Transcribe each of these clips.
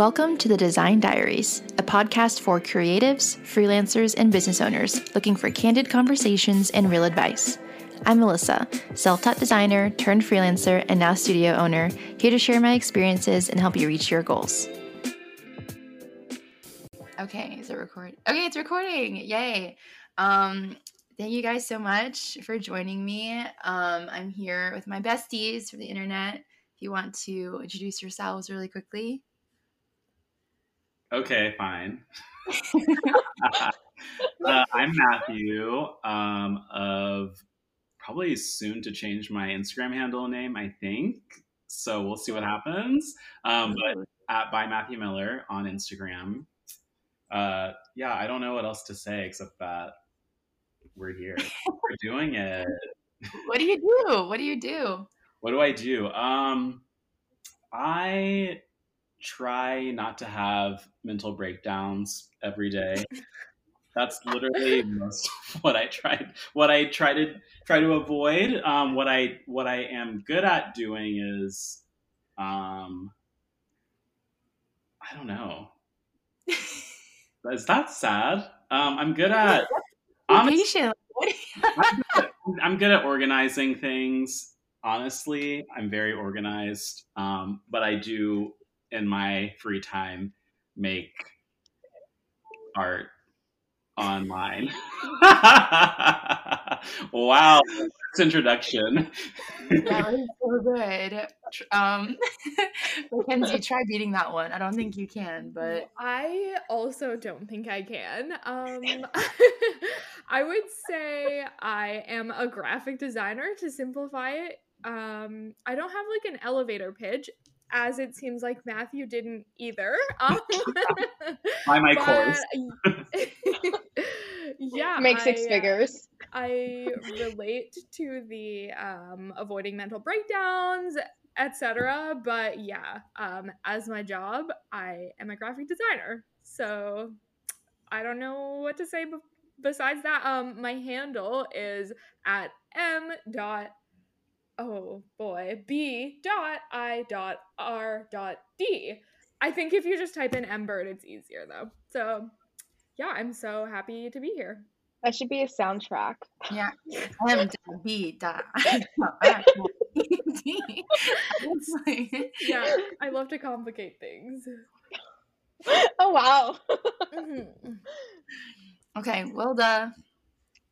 Welcome to the Design Diaries, a podcast for creatives, freelancers, and business owners looking for candid conversations and real advice. I'm Melissa, self taught designer turned freelancer and now studio owner, here to share my experiences and help you reach your goals. Okay, is it recording? Okay, it's recording. Yay. Um, thank you guys so much for joining me. Um, I'm here with my besties from the internet. If you want to introduce yourselves really quickly. Okay, fine. uh, I'm Matthew um, of probably soon to change my Instagram handle name, I think. So we'll see what happens. Um, but at by Matthew Miller on Instagram. Uh, yeah, I don't know what else to say except that we're here. we're doing it. What do you do? What do you do? What do I do? Um, I try not to have mental breakdowns every day. That's literally most what I tried. What I try to try to avoid. Um, what I what I am good at doing is, um, I don't know. is that sad? Um, I'm good at. Honestly, I'm, good, I'm good at organizing things. Honestly, I'm very organized. Um, but I do in my free time make art online. wow, this introduction. that was so good. Um, Mackenzie, try beating that one. I don't think you can, but I also don't think I can. Um, I would say I am a graphic designer to simplify it. Um, I don't have like an elevator pitch as it seems like Matthew didn't either. Um, By my course. yeah. Make six I, uh, figures. I relate to the um, avoiding mental breakdowns, etc. But yeah, um, as my job, I am a graphic designer. So I don't know what to say b- besides that. Um, my handle is at m dot oh boy, B dot I dot R dot D. I think if you just type in mbird, it's easier though. So yeah, I'm so happy to be here. That should be a soundtrack. Yeah. M dot B dot I yeah, I love to complicate things. Oh wow. Mhm. Okay, well duh.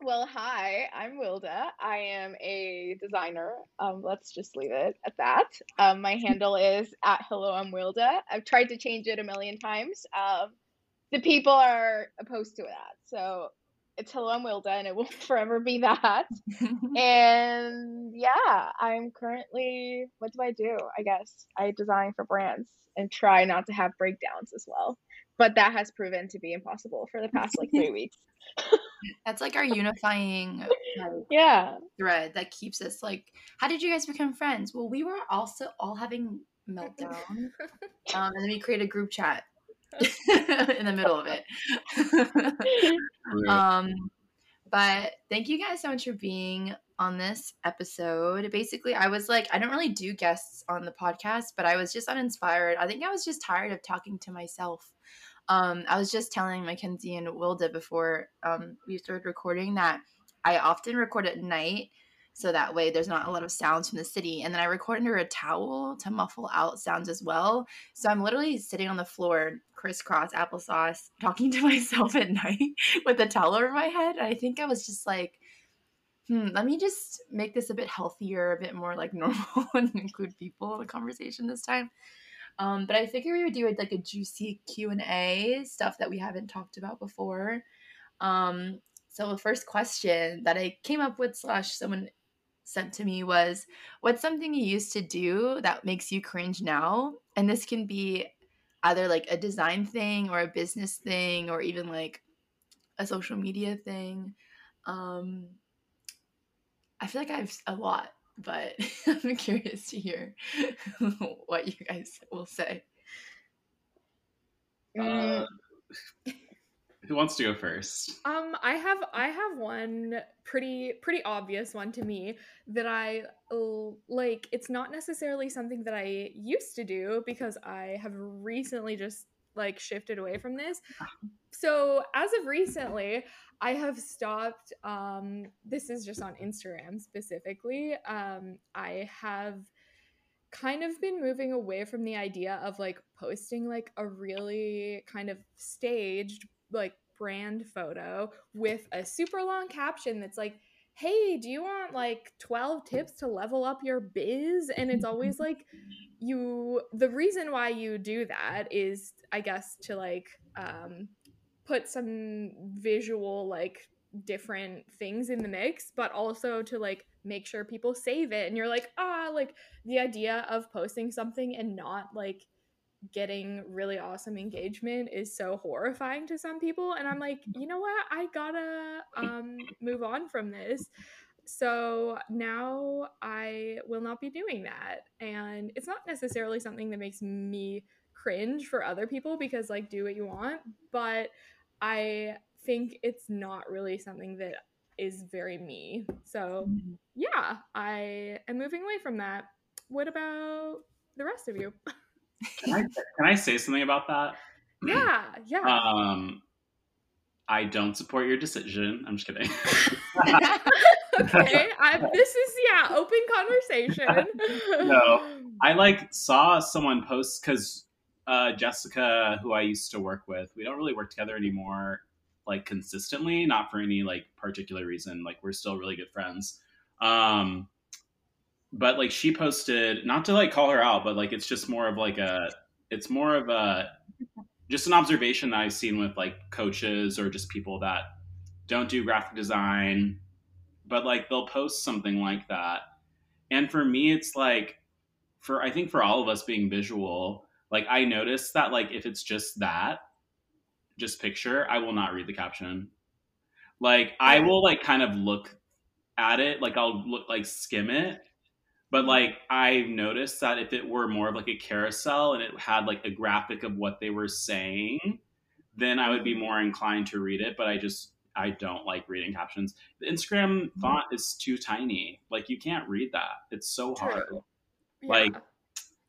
Well, hi, I'm Wilda. I am a designer. Um, let's just leave it at that. Um, my handle is at hello, I'm Wilda. I've tried to change it a million times. Um, the people are opposed to that, so it's hello, I'm Wilda, and it will forever be that. and yeah, I'm currently. What do I do? I guess I design for brands and try not to have breakdowns as well. But that has proven to be impossible for the past like three weeks. That's like our unifying like, Yeah. thread that keeps us like. How did you guys become friends? Well, we were also all having meltdown, um, and then we created a group chat in the middle of it. um, but thank you guys so much for being on this episode. Basically, I was like, I don't really do guests on the podcast, but I was just uninspired. I think I was just tired of talking to myself. Um, I was just telling Mackenzie and Wilda before um, we started recording that I often record at night so that way there's not a lot of sounds from the city. And then I record under a towel to muffle out sounds as well. So I'm literally sitting on the floor, crisscross applesauce, talking to myself at night with a towel over my head. And I think I was just like, hmm, let me just make this a bit healthier, a bit more like normal and include people in the conversation this time. Um, but I figured we would do like a juicy Q and A stuff that we haven't talked about before. Um, so the first question that I came up with slash someone sent to me was, "What's something you used to do that makes you cringe now?" And this can be either like a design thing or a business thing or even like a social media thing. Um, I feel like I have a lot but I'm curious to hear what you guys will say. Uh, who wants to go first? Um, I have I have one pretty pretty obvious one to me that I like it's not necessarily something that I used to do because I have recently just like shifted away from this. So, as of recently, I have stopped um this is just on Instagram specifically. Um I have kind of been moving away from the idea of like posting like a really kind of staged like brand photo with a super long caption that's like hey do you want like 12 tips to level up your biz? And it's always like you the reason why you do that is i guess to like um put some visual like different things in the mix but also to like make sure people save it. And you're like ah like the idea of posting something and not like getting really awesome engagement is so horrifying to some people and i'm like you know what? I gotta um move on from this. So now i will not be doing that and it's not necessarily something that makes me cringe for other people because like do what you want but i think it's not really something that is very me. So Mm-hmm. yeah i am moving away from that. What about the rest of you Can I, can I say something about that? yeah yeah Um, I don't support your decision. I'm just kidding. okay I, this is yeah open conversation No. I like saw someone post because uh, Jessica, who I used to work with, we don't really work together anymore, like consistently. Not for any like particular reason. Like we're still really good friends. Um, but like she posted, not to like call her out, but like it's just more of like a, it's more of a, just an observation that I've seen with like coaches or just people that don't do graphic design, but like they'll post something like that. And for me, it's like, for I think for all of us being visual, like I notice that like if it's just that, just picture, I will not read the caption. Like I will like kind of look at it, like I'll look like skim it. But like I noticed that if it were more of like a carousel and it had like a graphic of what they were saying, then I would be mm-hmm. more inclined to read it. But I just I don't like reading captions. The Instagram mm-hmm. font is too tiny. Like you can't read that. It's so hard. True. like,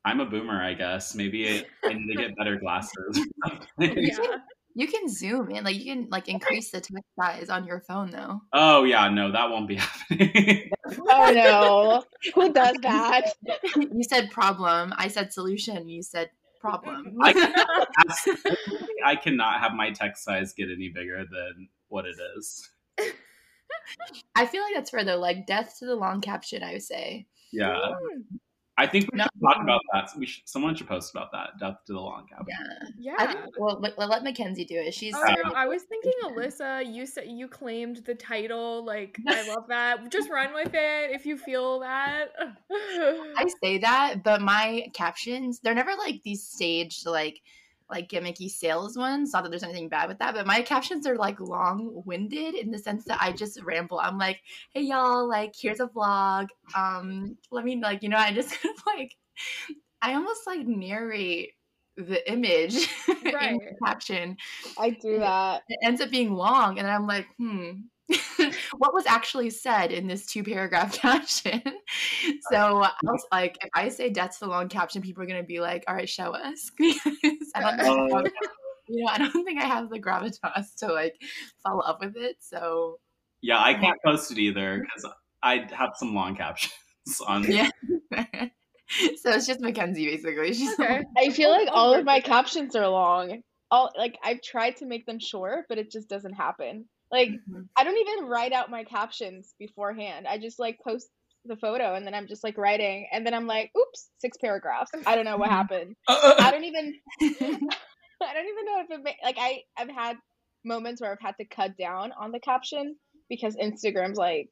I'm a boomer, I guess. Maybe I need to get better glasses. yeah. You can zoom in, like you can like increase the text size on your phone though. Oh yeah, no, that won't be happening. Oh no. Who does that? You said problem, I said solution. You said problem. I cannot, I cannot have my text size get any bigger than what it is. I feel like that's further like death to the long caption. I would say. Yeah, Mm, I think we No. should talk about that. We should, someone should post about that. Death to the long cap. Yeah. yeah. I think. Well, let, let Mackenzie do it. She's. Oh no, I was thinking Alyssa, you said you claimed the title. Like I love that. Just run with it if you feel that. I say that, but my captions, they're never like these staged, like like gimmicky sales ones. Not that there's anything bad with that, but my captions are like long winded in the sense that I just ramble. I'm like, hey y'all, like here's a vlog. Um, let me like, you know, I just kind of like I almost like narrate the image Right. in the caption. I do that. It ends up being long, and I'm like, hmm. what was actually said in this two paragraph caption. so I was like, if I say death to the long caption, people are gonna be like, all right, show us. I don't uh, know. Oh, uh. you know, I don't think I have the gravitas to like follow up with it. So yeah, I can't post it either because I have some long captions on. yeah. so it's just Mackenzie basically. She's okay. I feel oh, like I'll- I'll all of my captions are long. All like I've tried to make them short, but it just doesn't happen. Like Mhm. I don't even write out my captions beforehand. I just like post the photo and then I'm just like writing and then I'm like, oops, six paragraphs. I don't know what mm-hmm. happened. Uh, uh, uh. I don't even I don't even know if it ma- like I I've had moments where I've had to cut down on the caption because Instagram's like,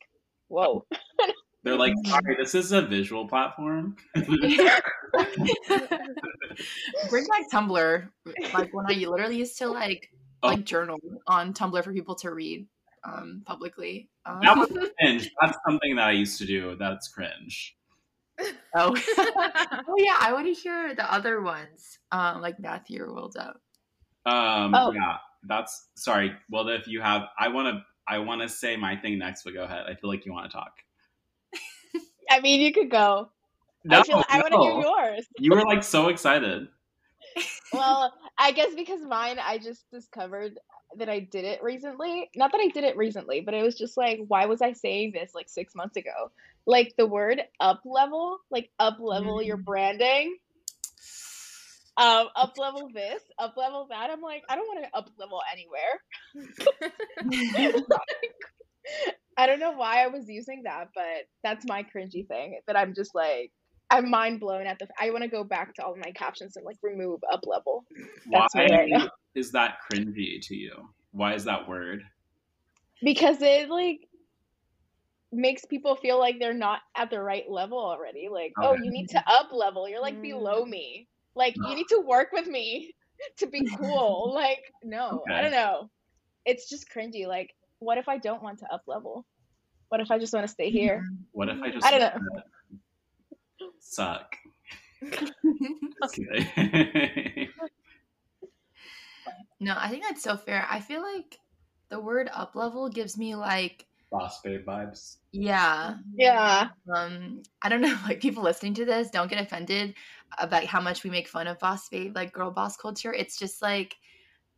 whoa. They're like, mm-hmm. sorry, this is a visual platform. Bring back Tumblr. Like when I literally used to like Oh. like journal on Tumblr for people to read um publicly. Um, That was cringe. That's something that I used to do. That's cringe. oh. oh yeah, I want to hear the other ones. Um like Matthew or Wilda. Um, Oh. yeah, that's sorry. Well, if you have, I want to. I want to say my thing next, but go ahead. I feel like you want to talk. I mean, you could go. No, I, feel, I want to no. hear yours. You were like so excited. Well, I guess because mine, I just discovered that I did it recently. Not that I did it recently, but it was just like, why was I saying this like six months ago? Like the word up level, like up level your Mm. branding. Um, up level this, up level that. I'm like, I don't want to up level anywhere. I don't know why I was using that, but that's my cringy thing. That I'm just like, I'm mind blown at the. I want to go back to all of my captions and like remove up level. That's Why me right now. is that cringy to you? Why is that word? because it like makes people feel like they're not at the right level already. Like, oh, you need to up level. You're like below Mm. me. Like, you need to work with me to be cool. like, no, I don't know. It's just cringy. Like, what if I don't want to up level? What if I just want to stay here? What if I just I don't know. Suck? Just no, I think that's so fair. I feel like the word up level gives me like, Boss babe vibes. yeah, Yeah. um, I don't know, like people listening to this don't get offended about how much we make fun of boss babe, like girl boss culture. It's just like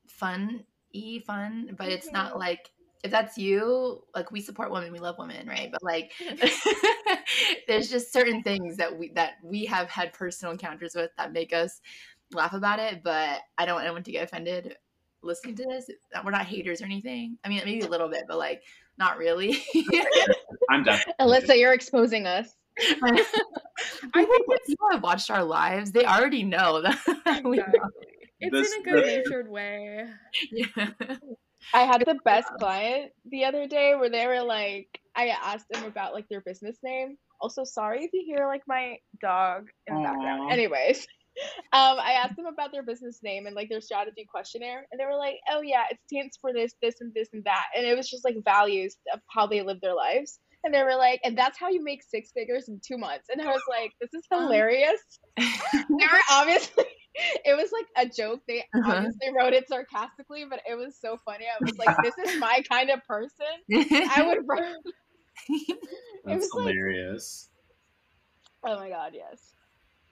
fun, e fun, but it's not like if that's you, like we support women, we love women, right? But like there's just certain things that we that we have had personal encounters with that make us laugh about it. But I don't want anyone to get offended listening to this. We're not haters or anything. I mean, maybe a little bit, but like not really. I'm definitely. Alyssa, you're exposing us. I think if people have watched our lives, they already know that we Exactly. It's This- in a good natured way. yeah. I had the best client the other day where they were like, I asked them about like their business name. Also, sorry if you hear like my dog in the background. Anyways, um, I asked them about their business name and like their strategy questionnaire, and they were like, "Oh yeah, it stands for this, this, and this and that," and it was just like values of how they live their lives. And they were like, "And that's how you make six figures in two months." And I was like, "This is hilarious." they were obviously it was like a joke they Uh-huh. obviously wrote it sarcastically but it was so funny i was like this is my kind of person i would write That's was like- hilarious. oh my god yes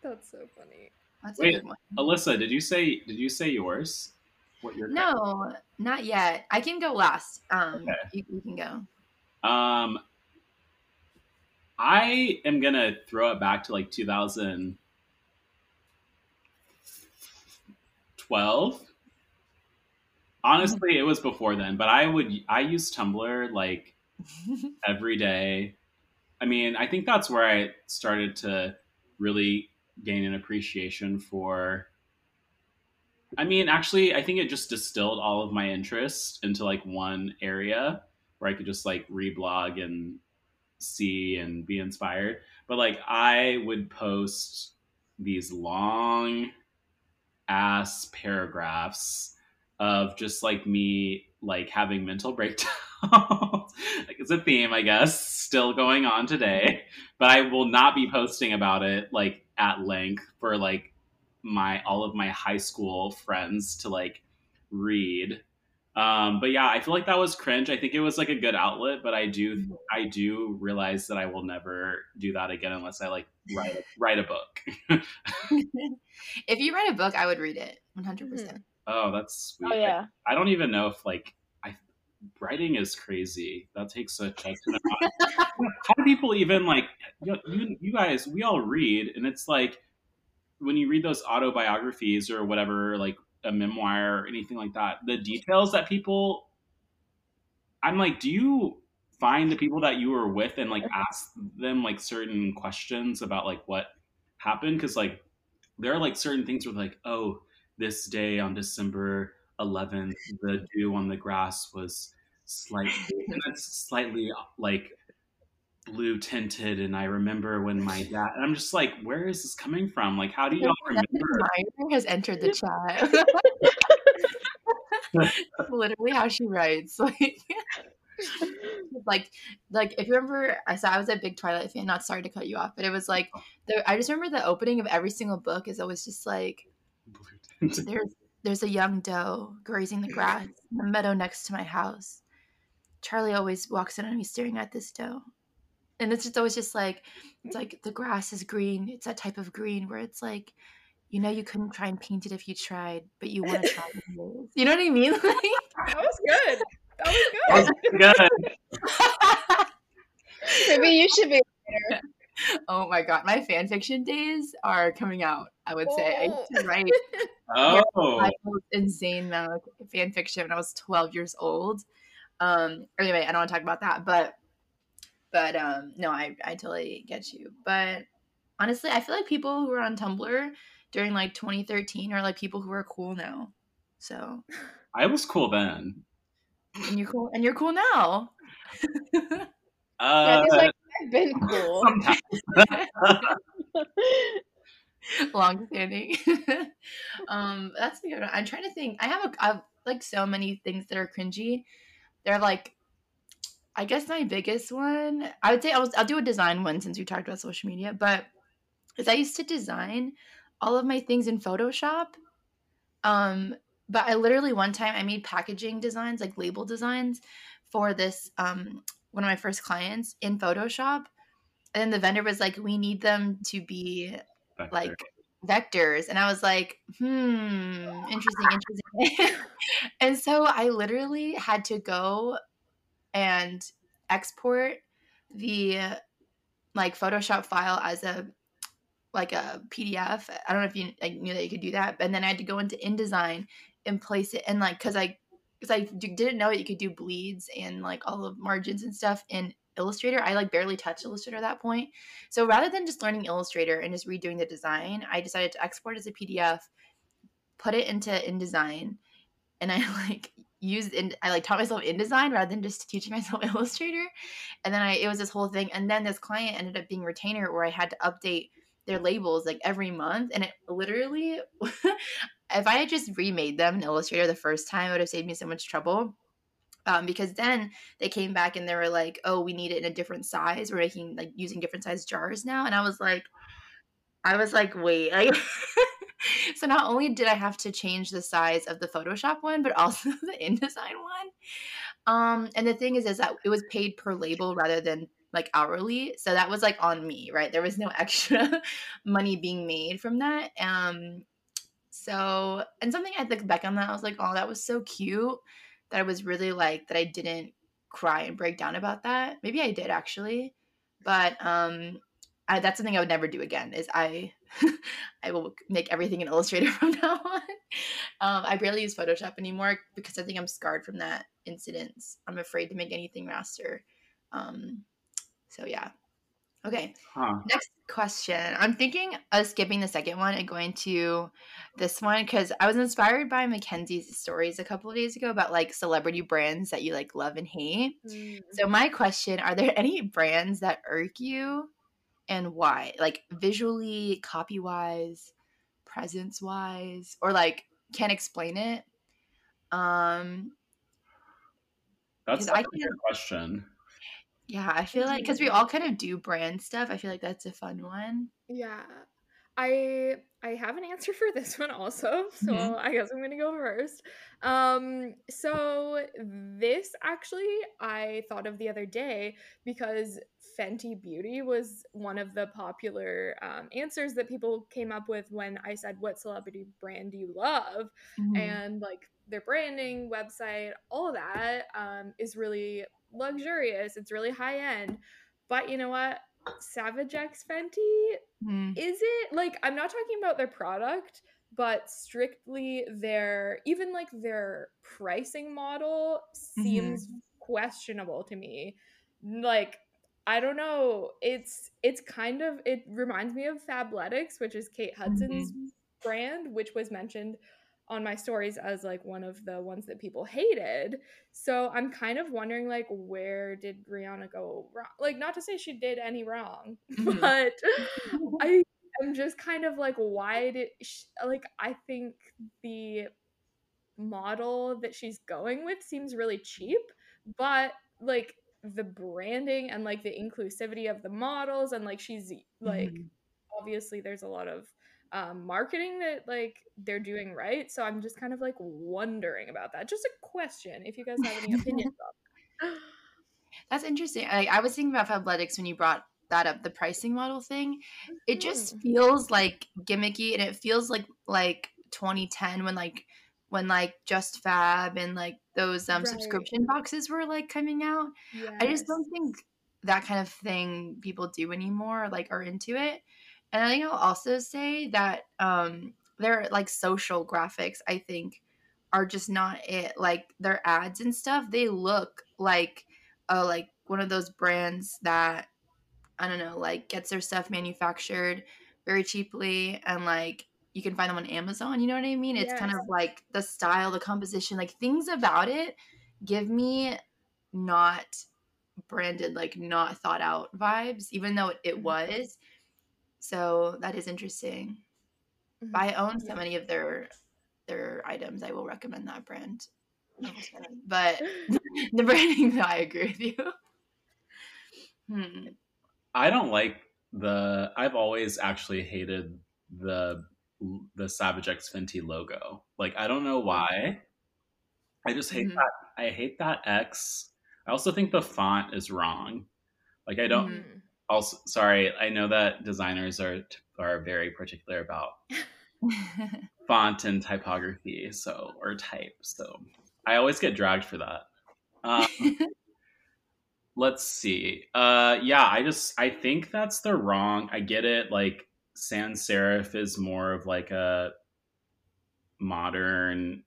That's so funny. That's a Wait. good one. Alyssa, did you say did you say yours? What your No, not yet. I can go last. Um, Okay. you, you can go. Um, I am gonna throw it back to like 2012. Honestly, it was before then, but I would I use Tumblr like every day. I mean, I think that's where I started to really gain an appreciation for. I mean, actually, I think it just distilled all of my interest into like one area where I could just like reblog and see and be inspired. But like, I would post these long ass paragraphs of just like me like having mental breakdowns. like it's a theme, I guess, still going on today. But I will not be posting about it like at length for like my all of my high school friends to like read. Um, but yeah, I feel like that was cringe. I think it was like a good outlet, but I do I do realize that I will never do that again unless I like write a, write a book. if you write a book, I would read it 100%. percent Oh, that's sweet. oh yeah I don't even know if like I writing is crazy. That takes such a ton of time. How do people even like you, you you guys we all read and it's like when you read those autobiographies or whatever like a memoir or anything like that, the details that people I'm like, do you find the people that you were with and like ask them like certain questions about like what happened? Cuz like there are like certain things where like, oh, this day on December 11th, the dew on the grass was slightly, and slightly like blue tinted. And I remember when my dad, and I'm just like, where is this coming from? Like, how do y'all remember? Has entered the chat. Literally how she writes. Like, like, like if you remember, I saw I was a big Twilight fan. Not sorry to cut you off, but it was like oh. the, I just remember the opening of every single book is always just like there's there's a young doe grazing the grass in the meadow next to my house. Charlie always walks in on me staring at this doe. And it's just always just like it's like the grass is green. It's that type of green where it's like, you know, you couldn't try and paint it if you tried, but you want to try. anyways. You know what I mean? That was good. That was good. That was Good. Maybe you should be. oh my god, my fan fiction days are coming out. I would say I used to write Oh, I insane amount of fan fiction when I was 12 years old. Um, anyway, I don't want to talk about that, but but um, no, I I totally get you. But honestly, I feel like people who were on Tumblr during like 2013 are like people who are cool now. So I was cool then. and you're cool and you're cool now. Uh, he's like, I've been cool. long standing. um, that's a good. one. I'm trying to think. I have a I have like so many things that are cringy. They're like, I guess my biggest one. I would say I was. I'll do a design one since we talked about social media, but is I used to design all of my things in Photoshop. Um, but I literally one time I made packaging designs, like label designs, for this um one of my first clients in Photoshop. And the vendor was like, "We need them to be back like vectors and i was like hmm interesting interesting and so i literally had to go and export the like photoshop file as a like a pdf i don't know if you like, knew that you could do that and then i had to go into indesign and place it and like because i because i didn't know that you could do bleeds and like all of margins and stuff in illustrator. I like barely touched illustrator at that point. So rather than just learning Illustrator and just redoing the design, I decided to export as a PDF, put it into InDesign, and I like used in I like taught myself InDesign rather than just teaching myself Illustrator. And then I it was this whole thing. And then this client ended up being retainer where I had to update their labels like every month. And it literally if I had just remade them in Illustrator the first time, it would have saved me so much trouble um, because then they came back and they were like, "Oh, we need it in a different size. We're making like using different size jars now." And I was like, I was like, wait. I... so not only did I have to change the size of the Photoshop one, but also the InDesign one. Um, and the thing is, is that it was paid per label rather than like hourly. So that was like on me, right? There was no extra money being made from that. Um, so and something I look back on that, I was like, oh, that was so cute that I was really like that I didn't cry and break down about that. Maybe I did actually, but um, I, that's something I would never do again. Is I I will make everything in Illustrator from now on. Um, I barely use Photoshop anymore because I think I'm scarred from that incident. I'm afraid to make anything raster. Um, so yeah. Okay. Huh. Next question. I'm thinking of skipping the second one and going to this one because I was inspired by Mackenzie's stories a couple of days ago about like celebrity brands that you like love and hate. Mm. So my question, are there any brands that irk you and why? Like visually, copy wise, presence wise, or like can't explain it? Um That's 'Cause I a good question. yeah, I feel like cuz we all kind of do brand stuff. I feel like that's a fun one. Yeah. I I have an answer for this one also. So Mhm. I guess I'm going to go first. Um so this actually I thought of the other day because Fenty Beauty was one of the popular um, answers that people came up with when I said what celebrity brand do you love Mhm. and like their branding website all of that um, is really luxurious it's really high end but you know what savage x fenty? Mhm. is it like i'm not talking about their product but strictly their even like their pricing model seems questionable to me. Like i don't know. It's it's kind of it reminds me of fabletics which is kate hudson's brand which was mentioned on my stories as like one of the ones that people hated so i'm kind of wondering like where did rihanna go wrong like not to say she did any wrong Mhm. but I am just kind of like, why did sh like? I think the model that she's going with seems really cheap, but like the branding and like the inclusivity of the models and like she's like Mhm. obviously there's a lot of um, marketing that like they're doing right so i'm just kind of like wondering about that just a question if you guys have any opinions on that. That's interesting. I, I was thinking about Fabletics when you brought that up, the pricing model thing. It just Mhm. feels like gimmicky, and it feels like like 2010 when like when like Just Fab and like those um Right. subscription boxes were like coming out. I just don't think that kind of thing people do anymore, like are into it. And I think I'll also say that um their like social graphics, I think, are just not it. Like their ads and stuff, they look like uh like one of those brands that I don't know, like gets their stuff manufactured very cheaply and like you can find them on Amazon, you know what I mean? It's kind of like the style, the composition, like things about it give me not branded, like not thought out vibes, even though it, Mhm. was. So that is interesting. Mhm. I own so many of their their items. I will recommend that brand. But the branding, no, I agree with you. Hmm. I don't like the. I've always actually hated the the Savage X Fenty logo. Like I don't know why. I just hate Mhm. that. I hate that X. I also think the font is wrong. Like I don't. Mhm. Also, sorry. I know that designers are are very particular about font and typography, so or type. So I always get dragged for that. Um, let's see. Uh, yeah, I just I think that's the wrong. I get it. Like sans serif is more of like a modern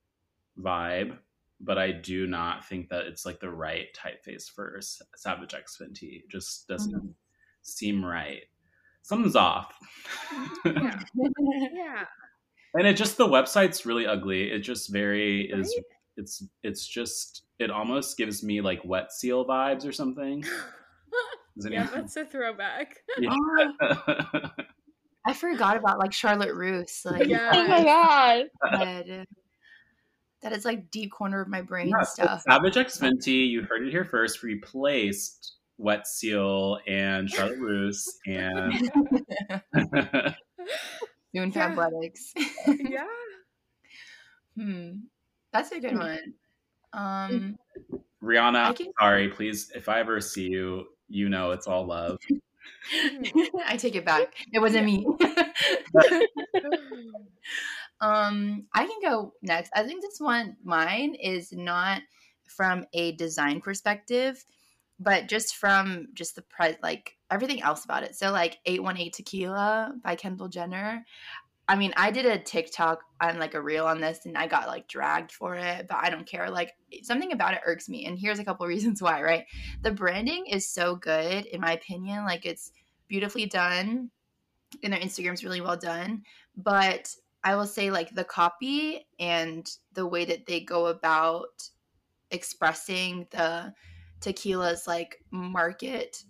vibe, but I do not think that it's like the right typeface for Savage X Fenty. It just doesn't Mhm. Seem right. Something's off. Yeah. yeah. and it just the website's really ugly it just very is it's it's just it almost gives me like wet seal vibes or something Does yeah, anyone- that's a throwback. Yeah. I forgot about like Charlotte Russe. Like Yeah. Oh my god. that, uh, that is like deep corner of my brain Yeah, stuff. savage x fenty you heard it here first replaced wet seal and charlotte russe and Doing Yeah. Fabletics. yeah. hmm. That's a good one. Um rihanna can- sorry please if i ever see you you know it's all love I take it back. It wasn't me. um, I can go next. I think this one mine is not from a design perspective, but just from just the pre like everything else about it. So like 818 Tequila by Kendall Jenner. I mean, I did a TikTok on like a reel on this and I got like dragged for it, but I don't care. Like something about it irks me. And here's a couple reasons why, right? The branding is so good, in my opinion. Like it's beautifully done and their Instagram's really well done. But I will say like the copy and the way that they go about expressing the tequila's like market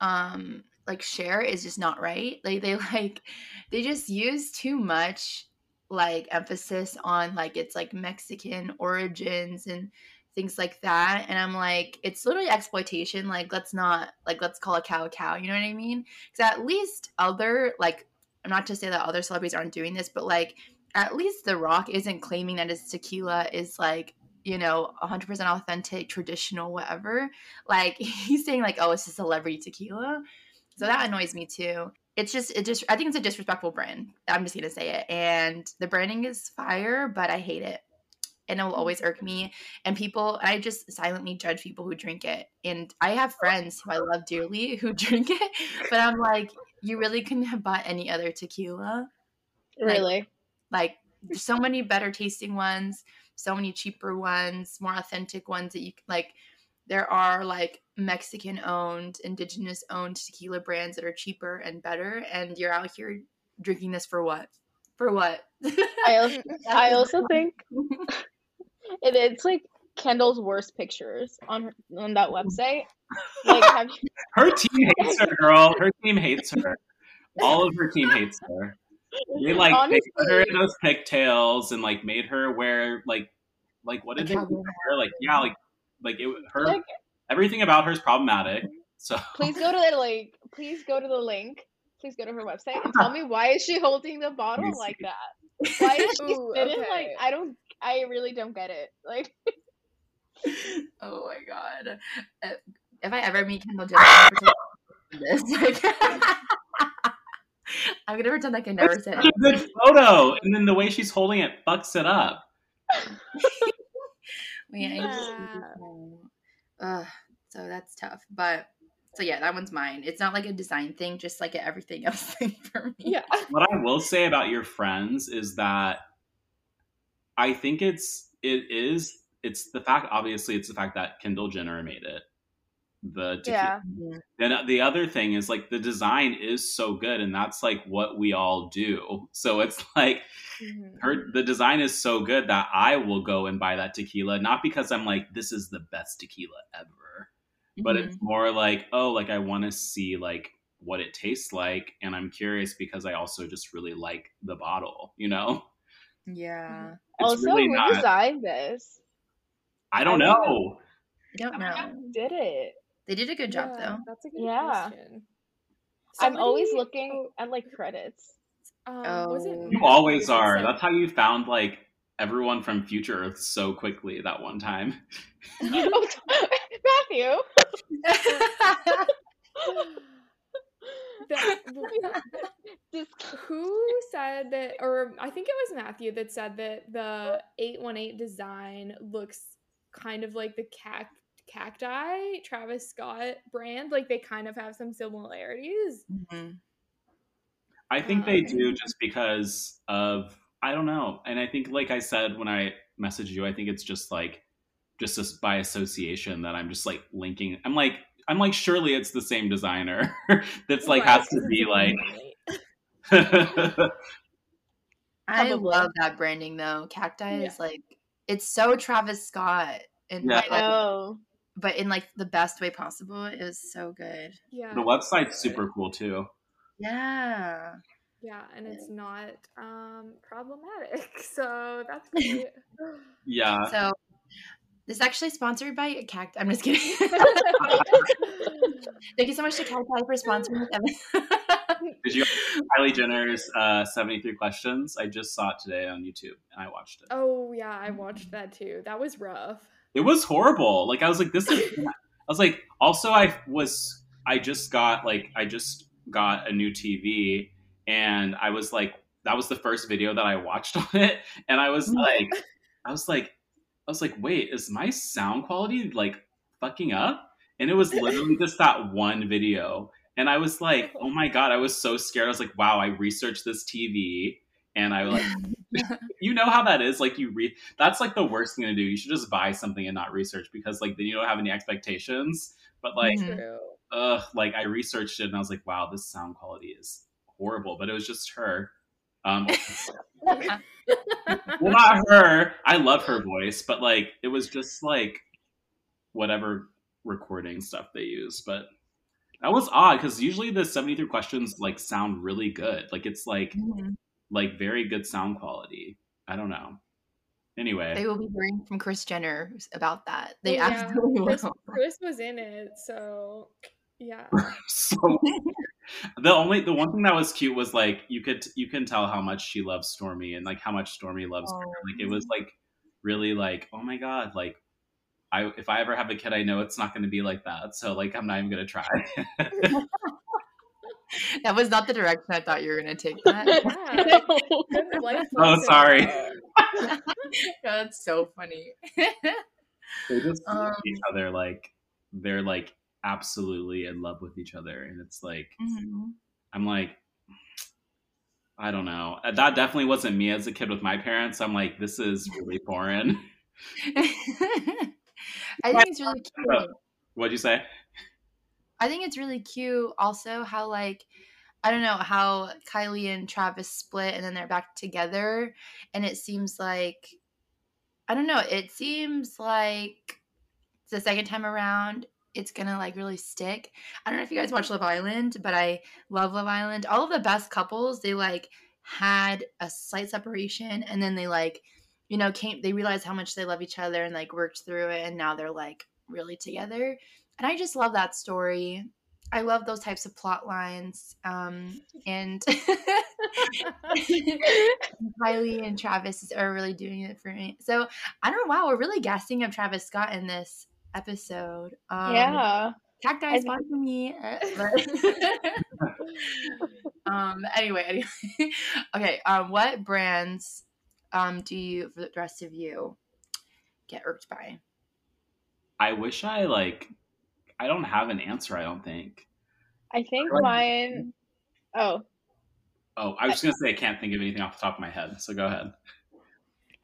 um like share is just not right. Like they like they just use too much like emphasis on like it's like Mexican origins and things like that. And I'm like, it's literally exploitation. Like let's not like let's call a cow a cow. You know what I mean? Because at least other like not to say that other celebrities aren't doing this, but like at least The Rock isn't claiming that his tequila is like you know 100% authentic, traditional, whatever. Like he's saying like, oh, it's a celebrity tequila. So that mm-hmm. annoys me too. It's just it just I think it's a disrespectful brand. I'm just gonna say it. And the branding is fire, but I hate it. And it will always irk mm-hmm. me. And people I just silently judge people who drink it. And I have friends who I love dearly who drink it, but I'm like, you really couldn't have bought any other tequila. Really? Like there's so many better tasting ones, so many cheaper ones, more authentic ones that you c- like. There are like Mexican owned, indigenous owned tequila brands that are cheaper and better, and you're out here drinking this for what? For what? I also, I also think it, it's like Kendall's worst pictures on her, on that website. Like, have you, her team hates her girl her team hates her all of her team hates her they like they put her in those pigtails and like made her wear like like what did they do to her like yeah like like it her like, everything about her is problematic so please go to the link. Please go to the link. Please go to her website and tell me why is she holding the bottle like that? Why is she Ooh, spitting like. I don't I really don't get it. Like oh my god! If I ever meet Kendall Jenner, I'm gonna pretend this. Like, I'm gonna pretend like I never said. Such a good photo, and then the way she's holding it fucks it up. Wait, I just Ugh, so that's tough. But so yeah, that one's mine. It's not like a design thing, just like a everything else thing for me. Yeah. What I will say about your friends is that I think it's it is it's the fact. Obviously, it's the fact that Kendall Jenner made it. The tequila. Yeah. Then the other thing is like the design is so good, and that's like what we all do. So it's like Mhm. her the design is so good that I will go and buy that tequila, not because I'm like this is the best tequila ever, but Mhm. it's more like oh like I want to see like what it tastes like, and I'm curious because I also just really like the bottle. You know, yeah, it's also, really who not. designed this? I don't I don't know. I don't know. Who did it? They did a good job Yeah, though. That's a good Yeah. question. I'm always looking at like credits. Um, was it Oh. You always are. That's how you found like everyone from Future Earth so quickly that one time. Matthew. that, who said that, or I think it was Matthew that said that the 818 design looks kind of like the cac- cacti Travis Scott brand. Like they kind of have some similarities. Mhm. I think they Um, do just because of I don't know. And I think like I said when I messaged you, I think it's just like just as by association that I'm just like linking I'm like I'm like surely it's the same designer that's like Right, has to be like I love that branding though. Cacti Yeah. is like it's so Travis Scott and Yeah. I know. But in like the best way possible. It was so good. yeah. the website's super cool too. Yeah. Yeah, and it's not um problematic. So that's great. Yeah. So this is actually sponsored by Cacti. I'm just kidding. Thank you so much to Cacti for sponsoring us. Did you Kylie Jenner's uh 73 questions? I just saw it today on YouTube and I watched it. oh yeah, I watched that too. That was rough. It was horrible. Like I was like, this is. I was like, also I was. I just got like I just got a new TV, and I was like, that was the first video that I watched on it, and I was like, I was like, I was like, wait, is my sound quality like fucking up? And it was literally just that one video, and I was like, oh my god, I was so scared. I was like, wow, I researched this TV, and I like you know how that is like you read that's like the worst thing to do. You should just buy something and not research because like then you don't have any expectations. But like Mhm. Ugh like i researched it and i was like wow this sound quality is horrible. But it was just her. Um well not her. I love her voice but like it was just like whatever recording stuff they use but that was odd because usually the 73 questions like sound really good like it's like Mhm. like very good sound quality. I don't know. Anyway, They will be hearing from Kris Jenner about that. They Oh, yeah. absolutely Kris, will. Kris was in it, so yeah. so the only the one thing that was cute was like you could you can tell how much she loves Stormi and like how much Stormi loves her. Like it was like really like oh my god like I if I ever have a kid I know it's not going to be like that. So like I'm not even going to try. that was not the direction I thought you were going to take that. Yeah. Oh, lesson. sorry. That's so funny. they just love Um, each other like they're like absolutely in love with each other and it's like Mhm. I'm like, I don't know. Uh, That definitely wasn't me as a kid with my parents. I'm like, this is really foreign. I think it's really cute. What'd you say? I think it's really cute also how like I don't know how Kylie and Travis split and then they're back together and it seems like I don't know, it seems like the second time around it's gonna like really stick. I don't know if you guys watch Love Island, but I love Love Island. All of the best couples, they like had a slight separation and then they like, you know, came they realized how much they love each other and like worked through it and now they're like really together. And I just love that story. I love those types of plot lines. Um, and Kylie and Travis are really doing it for me. So I don't know. Wow, we're really gassing up Travis Scott in this episode. Um, yeah. Cacti sponsor me. uh, but- um. Anyway. Anyway. okay. Um. What brands, um, do you for the rest of you get irked by? I wish I like. I don't have an answer. I don't think. I think Right. mine. Oh, Oh, I was just gonna say I can't think of anything off the top of my head. So go ahead.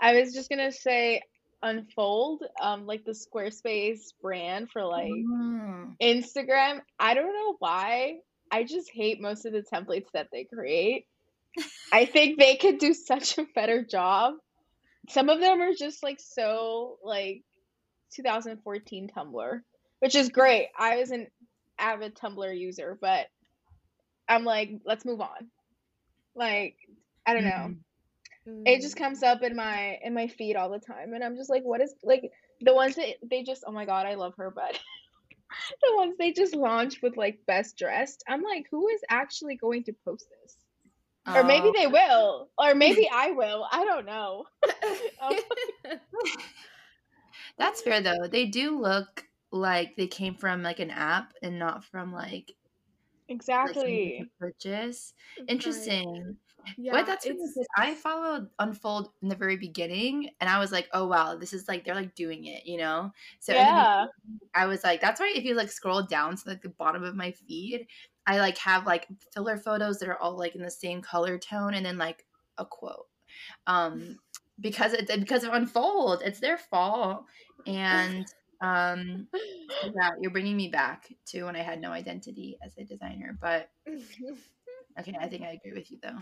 I was just gonna say Unfold, um, like the Squarespace brand for like Mm. Instagram. I don't know why. I just hate most of the templates that they create. I think they could do such a better job. Some of them are just like so like 2014 Tumblr, which is great. I was an avid Tumblr user, but I'm like, let's move on. Like, I don't know Mhm. it just comes up in my in my feed all the time and i'm just like what is like the ones that they just oh my god i love her but the ones they just launched with like best dressed i'm like who is actually going to post this or maybe Oh. they will or maybe i will i don't know Um, That's fair though. They do look like they came from like an app and not from like like, exactly to purchase. Right. Interesting. Yeah, but that's funny it's- because I followed Unfold in the very beginning, and I was like, "Oh wow, this is like they're like doing it," you know. So yeah I was like, that's why if you like scroll down to like the bottom of my feed, I like have like filler photos that are all like in the same color tone and then like a quote. Um because it because of Unfold, it's their fault. And um yeah, you're bringing me back to when I had no identity as a designer, but okay, I think I agree with you though.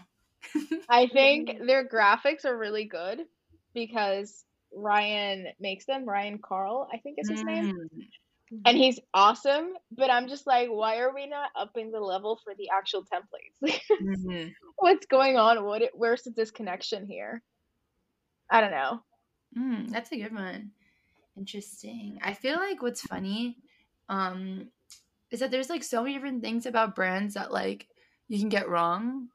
i think their graphics are really good because ryan makes them ryan carl i think is his name Mm. And he's awesome but i'm just like why are we not upping the level for the actual templates Mhm. what's going on what it, where's the disconnection here i don't know Mm, that's a good one. Interesting. I feel like what's funny um is that there's like so many different things about brands that like you can get wrong.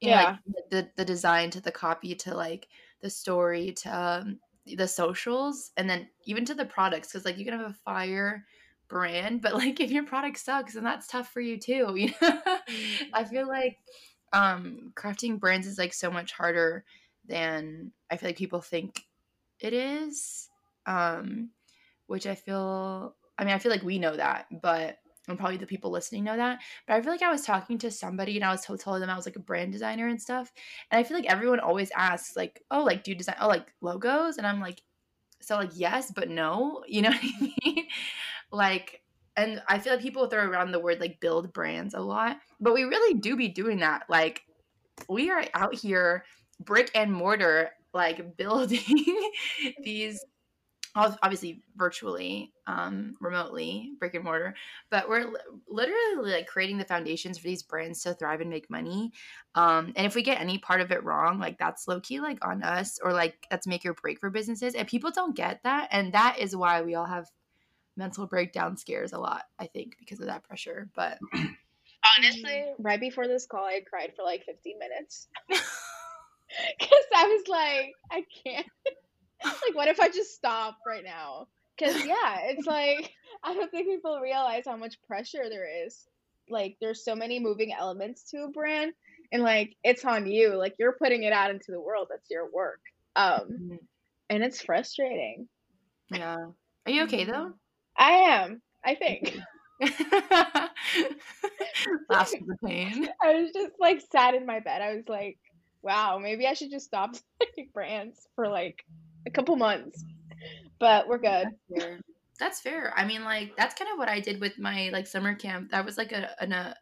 You know, like the the design to the copy to like the story to um, the socials and then even to the products cuz like you can have a fire brand but like if your product sucks then that's tough for you too, you know. I feel like um crafting brands is like so much harder than I feel like people think it is. Um which I feel I mean I feel like we know that, but and probably the people listening know that. But I feel like I was talking to somebody and I was telling them I was like a brand designer and stuff. And I feel like everyone always asks like, "Oh, like do you design oh like logos?" And I'm like so like yes, but no. You know what I mean? like and I feel like people throw around the word like build brands a lot, but we really do be doing that. Like we are out here brick and mortar like building these obviously virtually um remotely brick and mortar but we're literally like creating the foundations for these brands to thrive and make money. Um and if we get any part of it wrong like that's low key like on us or like that's make or break for businesses and people don't get that and that is why we all have mental breakdown scares a lot i think because of that pressure but honestly right before this call i cried for like 15 minutes. Because i was like i can't like what if i just stop right now? Because yeah it's like i don't think people realize how much pressure there is. Like there's so many moving elements to a brand and like it's on you. Like you're putting it out into the world. That's your work. Um and it's frustrating. Yeah. Are you okay though? I am i think. Laughs at the pain. I was just like sat in my bed. I was like, wow, maybe I should just stop brands for like a couple months. But we're good. That's fair. That's fair. I mean, like that's kind of what I did with my like summer camp. That was like a an, a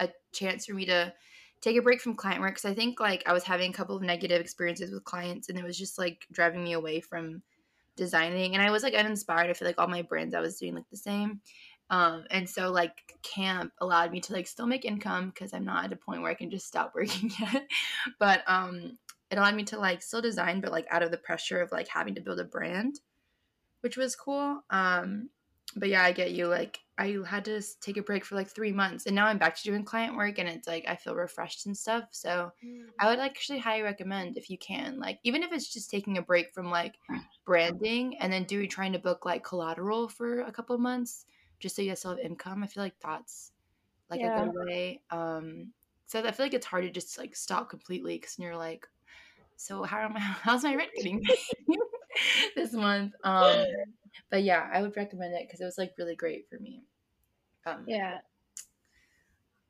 a chance for me to take a break from client work because I think like I was having a couple of negative experiences with clients, and it was just like driving me away from designing. And I was like uninspired. I feel like all my brands I was doing like the same. Um, and so like camp allowed me to like still make income because I'm not at a point where I can just stop working yet. but um, it allowed me to like still design, but like out of the pressure of like having to build a brand which was cool. Um, but yeah, I get you. Like I had to take a break for like three months, and now I'm back to doing client work, and it's like I feel refreshed and stuff. So I would actually highly recommend if you can, like even if it's just taking a break from like branding and then doing trying to book like collateral for a couple of months, just so you still have income. I feel like that's like Yeah. a good way. Um, so I feel like it's hard to just like stop completely because you're like, so how am I? How's my rent getting this month? Um, but yeah, I would recommend it because it was like really great for me. Um, Yeah.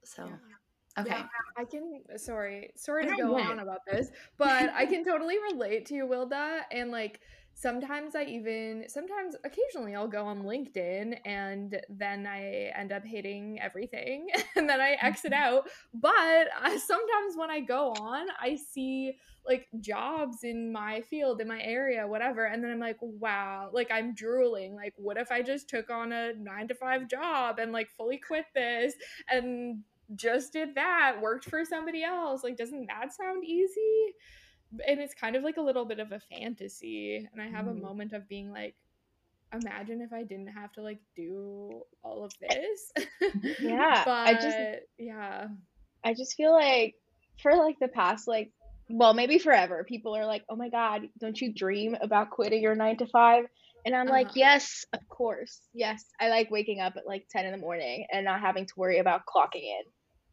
So Yeah. okay. Yeah, I can. Sorry, sorry to go go on about this, but I can totally relate to you, Wilda. And like, sometimes I even, sometimes, occasionally, I'll go on LinkedIn and then I end up hating everything, and then I exit Mm-hmm. out. But uh, sometimes when I go on, I see like jobs in my field, in my area, whatever, and then I'm like, wow, like I'm drooling. Like, what if I just took on a nine to five job and like fully quit this and just did that, worked for somebody else. Like, doesn't that sound easy? And it's kind of like a little bit of a fantasy. And I have Mhm. a moment of being like, imagine if I didn't have to like do all of this. Yeah, but I just yeah. I just feel like for like the past like well maybe forever people are like oh my god don't you dream about quitting your nine to five and I'm like Uh-huh. yes of course yes I like waking up at like 10 in the morning and not having to worry about clocking in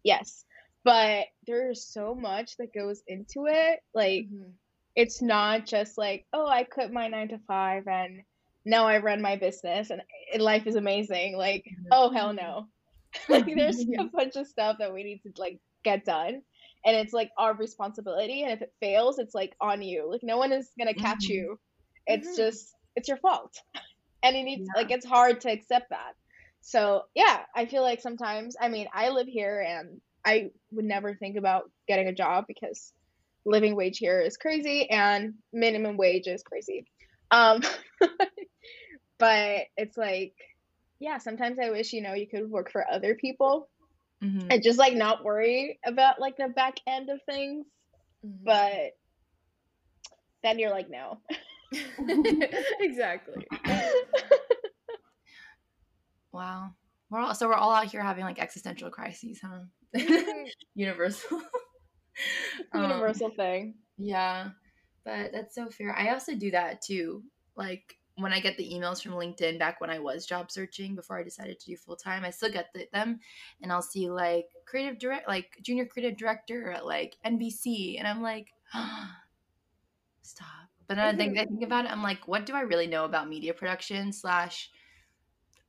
yes but there's so much that goes into it like Mhm. it's not just like oh I quit my nine to five and now I run my business and, life is amazing like Mhm. oh hell no like there's a bunch of stuff that we need to like get done and it's like our responsibility and if it fails it's like on you like no one is gonna catch Mhm. you it's Mhm. just it's your fault and you need Yeah. like it's hard to accept that so yeah i feel like sometimes i mean i live here and i would never think about getting a job because living wage here is crazy and minimum wage is crazy um but it's like yeah sometimes i wish you know you could work for other people Mhm. and just like not worry about like the back end of things Mhm. but then you're like no exactly. Wow. We're all so we're all out here having like existential crises, huh? Universal. Um, universal thing Yeah, but that's so fair. I also do that too. Like when I get the emails from LinkedIn back when I was job searching before I decided to do full time, I still get the, them, and I'll see like creative direct, like junior creative director at like NBC, and I'm like, stop. But then I think I think about it, I'm like, what do I really know about media production? Slash,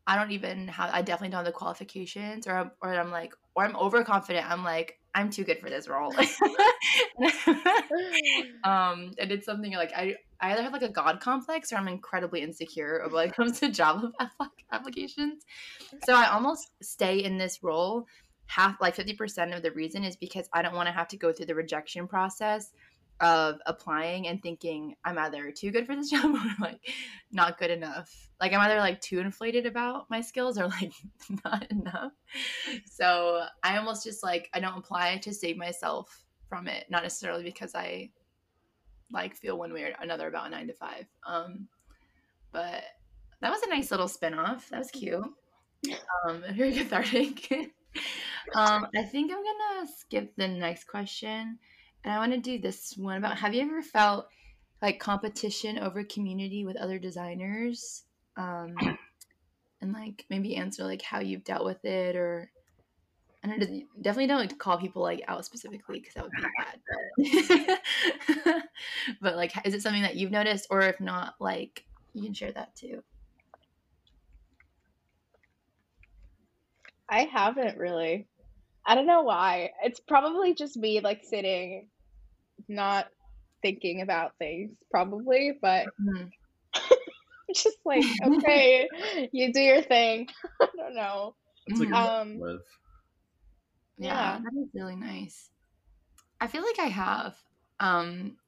I don't even have. I definitely don't have the qualifications, or or I'm like, or I'm overconfident. I'm like, I'm too good for this role. um and it's something like i i either have like a god complex or i'm incredibly insecure when it comes to job applications so i almost stay in this role half like 50% of the reason is because i don't want to have to go through the rejection process of applying and thinking i'm either too good for this job or like not good enough. Like i'm either like too inflated about my skills or like not enough. So i almost just like i don't apply to save myself from it not necessarily because i like feel one way or another about a nine to five um but that was a nice little spin-off. That was cute. Um very cathartic. Um i think i'm gonna skip the next question and i want to do this one about have you ever felt like competition over community with other designers um and like maybe answer like how you've dealt with it or I don't know, definitely don't call people like out specifically because that would be bad. But, but like, is it something that you've noticed, or if not, like you can share that too. i haven't really i don't know why it's probably just me like sitting not thinking about things probably but Mhm. just like okay you do your thing i don't know It's like um live. Yeah, Yeah. that is really nice. I feel like I have. Um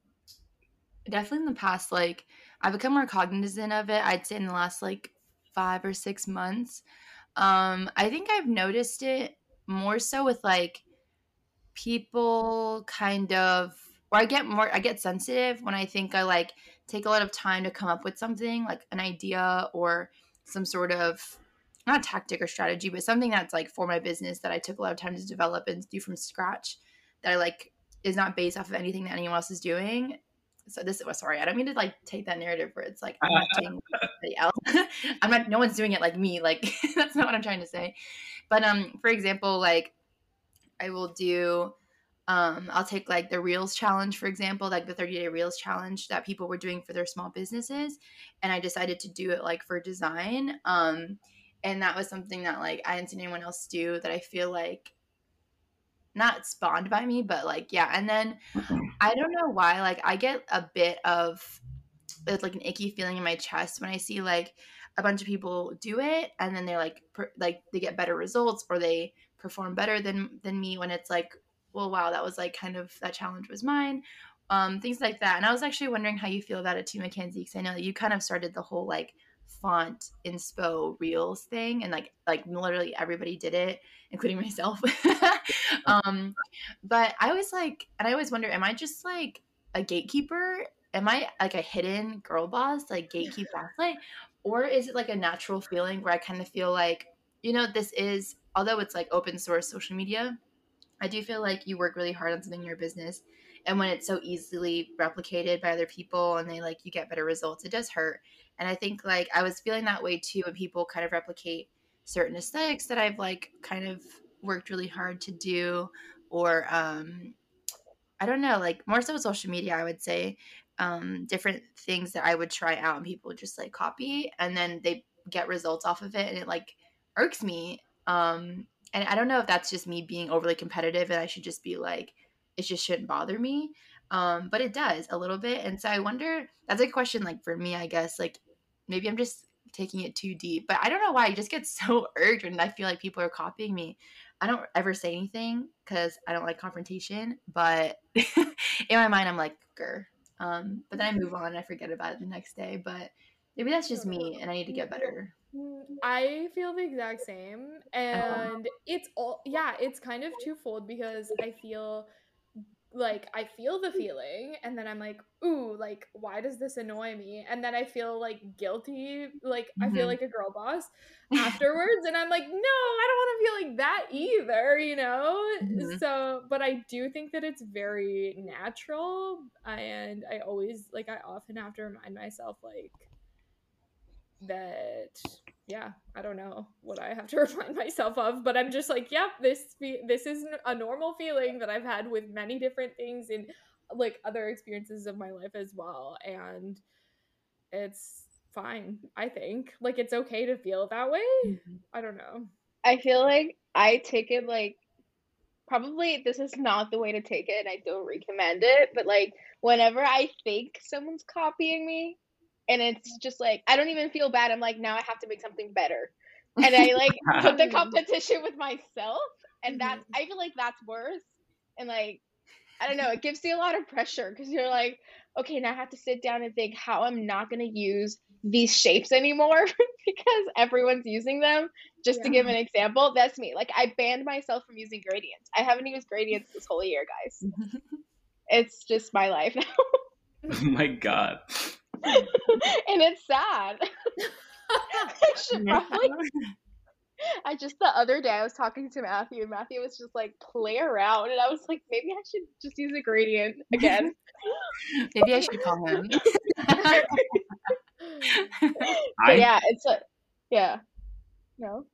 definitely in the past like I've become more cognizant of it. I'd say in the last like 5 or 6 months. Um I think I've noticed it more so with like people kind of or I get more I get sensitive when I think I like take a lot of time to come up with something like an idea or some sort of not tactic or strategy, but something that's like for my business that I took a lot of time to develop and do from scratch that I like is not based off of anything that anyone else is doing. So this was sorry, I don't mean to like take that narrative where it's like I'm not doing anybody else. I'm not no one's doing it like me. Like that's not what I'm trying to say. But um for example, like I will do um, I'll take like the Reels challenge, for example, like the 30 day Reels challenge that people were doing for their small businesses. And I decided to do it like for design. Um, and that was something that like I hadn't seen anyone else do that I feel like not spawned by me, but like, yeah. And then I don't know why, like, I get a bit of it's like an icky feeling in my chest when I see like a bunch of people do it and then they're like, per, like they get better results or they perform better than than me when it's like well, wow, that was like kind of that challenge was mine. Um, things like that. And I was actually wondering how you feel about it too, Mackenzie, because I know that you kind of started the whole like font inspo reels thing and like like literally everybody did it including myself um but i always like and i always wonder am i just like a gatekeeper am i like a hidden girl boss like gatekeep athlete or is it like a natural feeling where i kind of feel like you know this is although it's like open source social media I do feel like you work really hard on something in your business and when it's so easily replicated by other people and they like you get better results, it does hurt. And I think like I was feeling that way too when people kind of replicate certain aesthetics that I've like kind of worked really hard to do or um I don't know, like more so with social media, I would say. Um, different things that I would try out and people just like copy and then they get results off of it and it like irks me. Um, and I don't know if that's just me being overly competitive and I should just be like, it just shouldn't bother me. Um, but it does a little bit. And so I wonder, that's a question like for me, I guess, like maybe I'm just taking it too deep, but I don't know why I just get so urged when I feel like people are copying me. I don't ever say anything because I don't like confrontation, but in my mind, I'm like, Grr. Um, but then I move on and I forget about it the next day. But maybe that's just me and I need to get better. I feel the exact same. Uh-huh. And it's all, yeah, it's kind of twofold because I feel like I feel the feeling and then I'm like, ooh, like, why does this annoy me? And then I feel like guilty, like, I feel Mhm. like a girl boss afterwards. and I'm like, no, I don't want to feel like that either, you know? Mhm. So, but I do think that it's very natural. And I always, like, I often have to remind myself, like, that yeah i don't know what i have to remind myself of but i'm just like yep this this is a normal feeling that i've had with many different things in like other experiences of my life as well and it's fine i think. Like it's okay to feel that way. Mhm. i don't know. I feel like I take it like probably this is not the way to take it and I don't recommend it, but like whenever I think someone's copying me and it's just like I don't even feel bad. I'm like now I have to make something better. And I like put the competition with myself and that Mhm. I feel like that's worse. And like I don't know, it gives you a lot of pressure because you're like, okay, now I have to sit down and think how I'm not going to use these shapes anymore because everyone's using them. Just to give an example, that's me. Like I banned myself from using gradients. I haven't used gradients this whole year, guys. It's just my life now. Oh my god. and it's sad. I should probably I just the other day I was talking to Matthew and Matthew was just like play around and I was like maybe I should just use a gradient again. Maybe I should call him. I yeah, it's a yeah. No.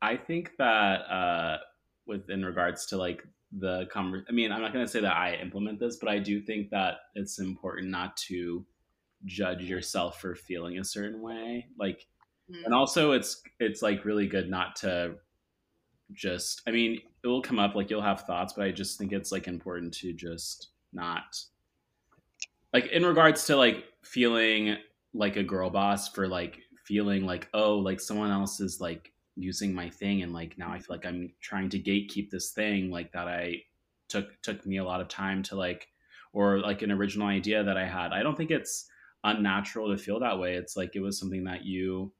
I think that uh, with in regards to like the conver- I mean, I'm not going to say that I implement this, but I do think that it's important not to judge yourself for feeling a certain way. Like, mm-hmm. and also it's it's like really good not to just. I mean, it will come up like you'll have thoughts, but I just think it's like important to just not like in regards to like feeling like a girl boss for like feeling like oh like someone else is like using my thing and like now I feel like I'm trying to gatekeep this thing like that I took took me a lot of time to like or like an original idea that I had. I don't think it's unnatural to feel that way. It's like it was something that you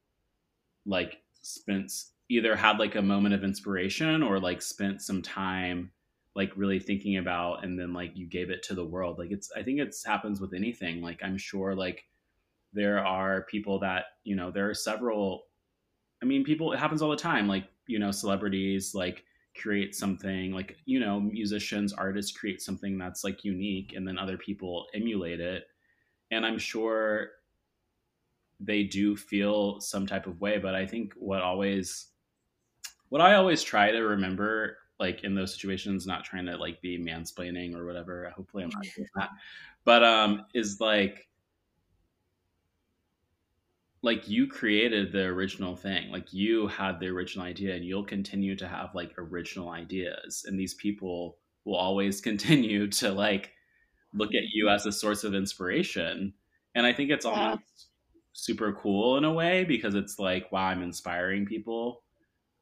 like spent either had like a moment of inspiration or like spent some time like really thinking about and then like you gave it to the world. Like it's I think it's happens with anything. Like I'm sure like there are people that, you know, there are several I mean, people, it happens all the time. Like, you know, celebrities like create something, like, you know, musicians, artists create something that's like unique, and then other people emulate it. And I'm sure they do feel some type of way, but I think what always, what I always try to remember, like in those situations, not trying to like be mansplaining or whatever. Hopefully, I'm not doing that. But um, is like like you created the original thing like you had the original idea and you'll continue to have like original ideas and these people will always continue to like look at you as a source of inspiration. And i think it's Yeah. almost super cool in a way because it's like wow i'm inspiring people.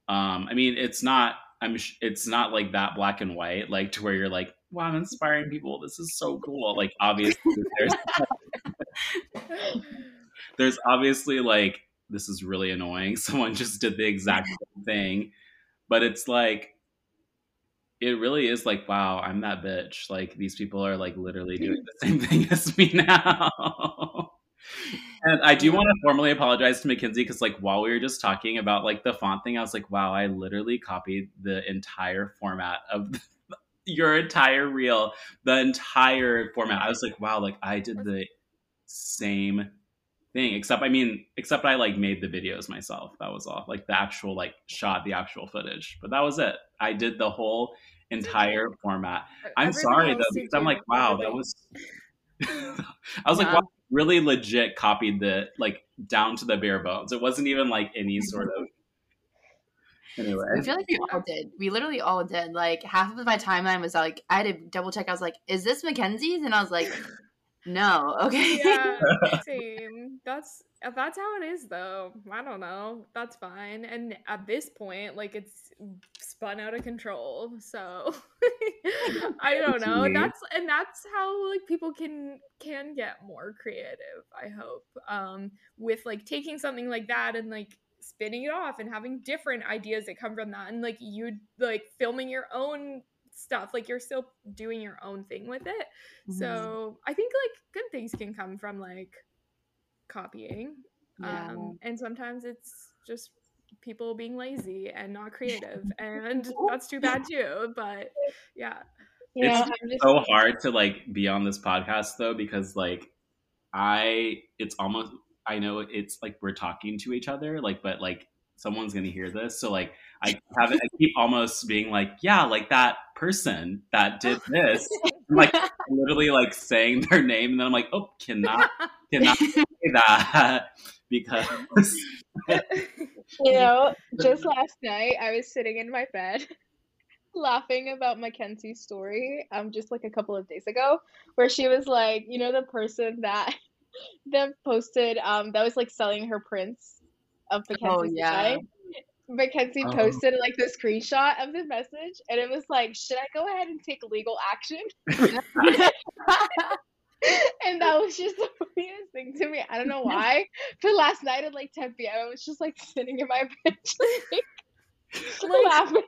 Um i mean it's not i'm it's not like that black and white like to where you're like wow i'm inspiring people. This is so cool. Like obviously there's there's obviously like this is really annoying. Someone just did the exact same thing. But it's like it really is like wow i'm that bitch. Like these people are like literally doing the same thing as me now. And i do want to formally apologize to mackenzie because like while we were just talking about like the font thing i was like wow i literally copied the entire format of your entire reel the entire format. I was like wow like i did the same thing except i mean except i like made the videos myself. That was all like the actual like shot the actual footage. But that was it. I did the whole entire format. I'm Everything sorry though because i'm like wow that was i was like wow really legit copied the like down to the bare bones. It wasn't even like any sort of anyway. I feel like we all did. We literally all did. Like half of my timeline was like I had to double check. I was like, "Is this Mackenzie's?" And I was like, "No, okay." yeah, same. That's that's how it is though. I don't know. That's fine. And at this point, like it's spun out of control. So I don't know. That's and that's how like people can can get more creative, I hope. Um with like taking something like that and like spinning it off and having different ideas that come from that and like you like filming your own stuff like you're still doing your own thing with it Mhm. so I think like good things can come from like copying. Yeah. Um and sometimes it's just people being lazy and not creative and that's too bad too. But yeah. Yeah, It's just so hard to like be on this podcast though because like I it's almost I know it's like we're talking to each other like but like someone's gonna hear this so like I have I keep almost being like yeah like that person that did this I'm, like literally like saying their name and then I'm like oh cannot cannot say that because you know, just last night I was sitting in my bed laughing about Mackenzie's story, um, just like a couple of days ago, where she was like, you know, the person that that posted um that was like selling her prints of Mackenzie's Oh, yeah. design. Mackenzie Oh. Um, posted like the screenshot of the message and it was like, should I go ahead and take legal action? and that was just the funniest thing to me. I don't know why. But last night at like 10 p.m., I was just like sitting in my bed, like, Like, laughing.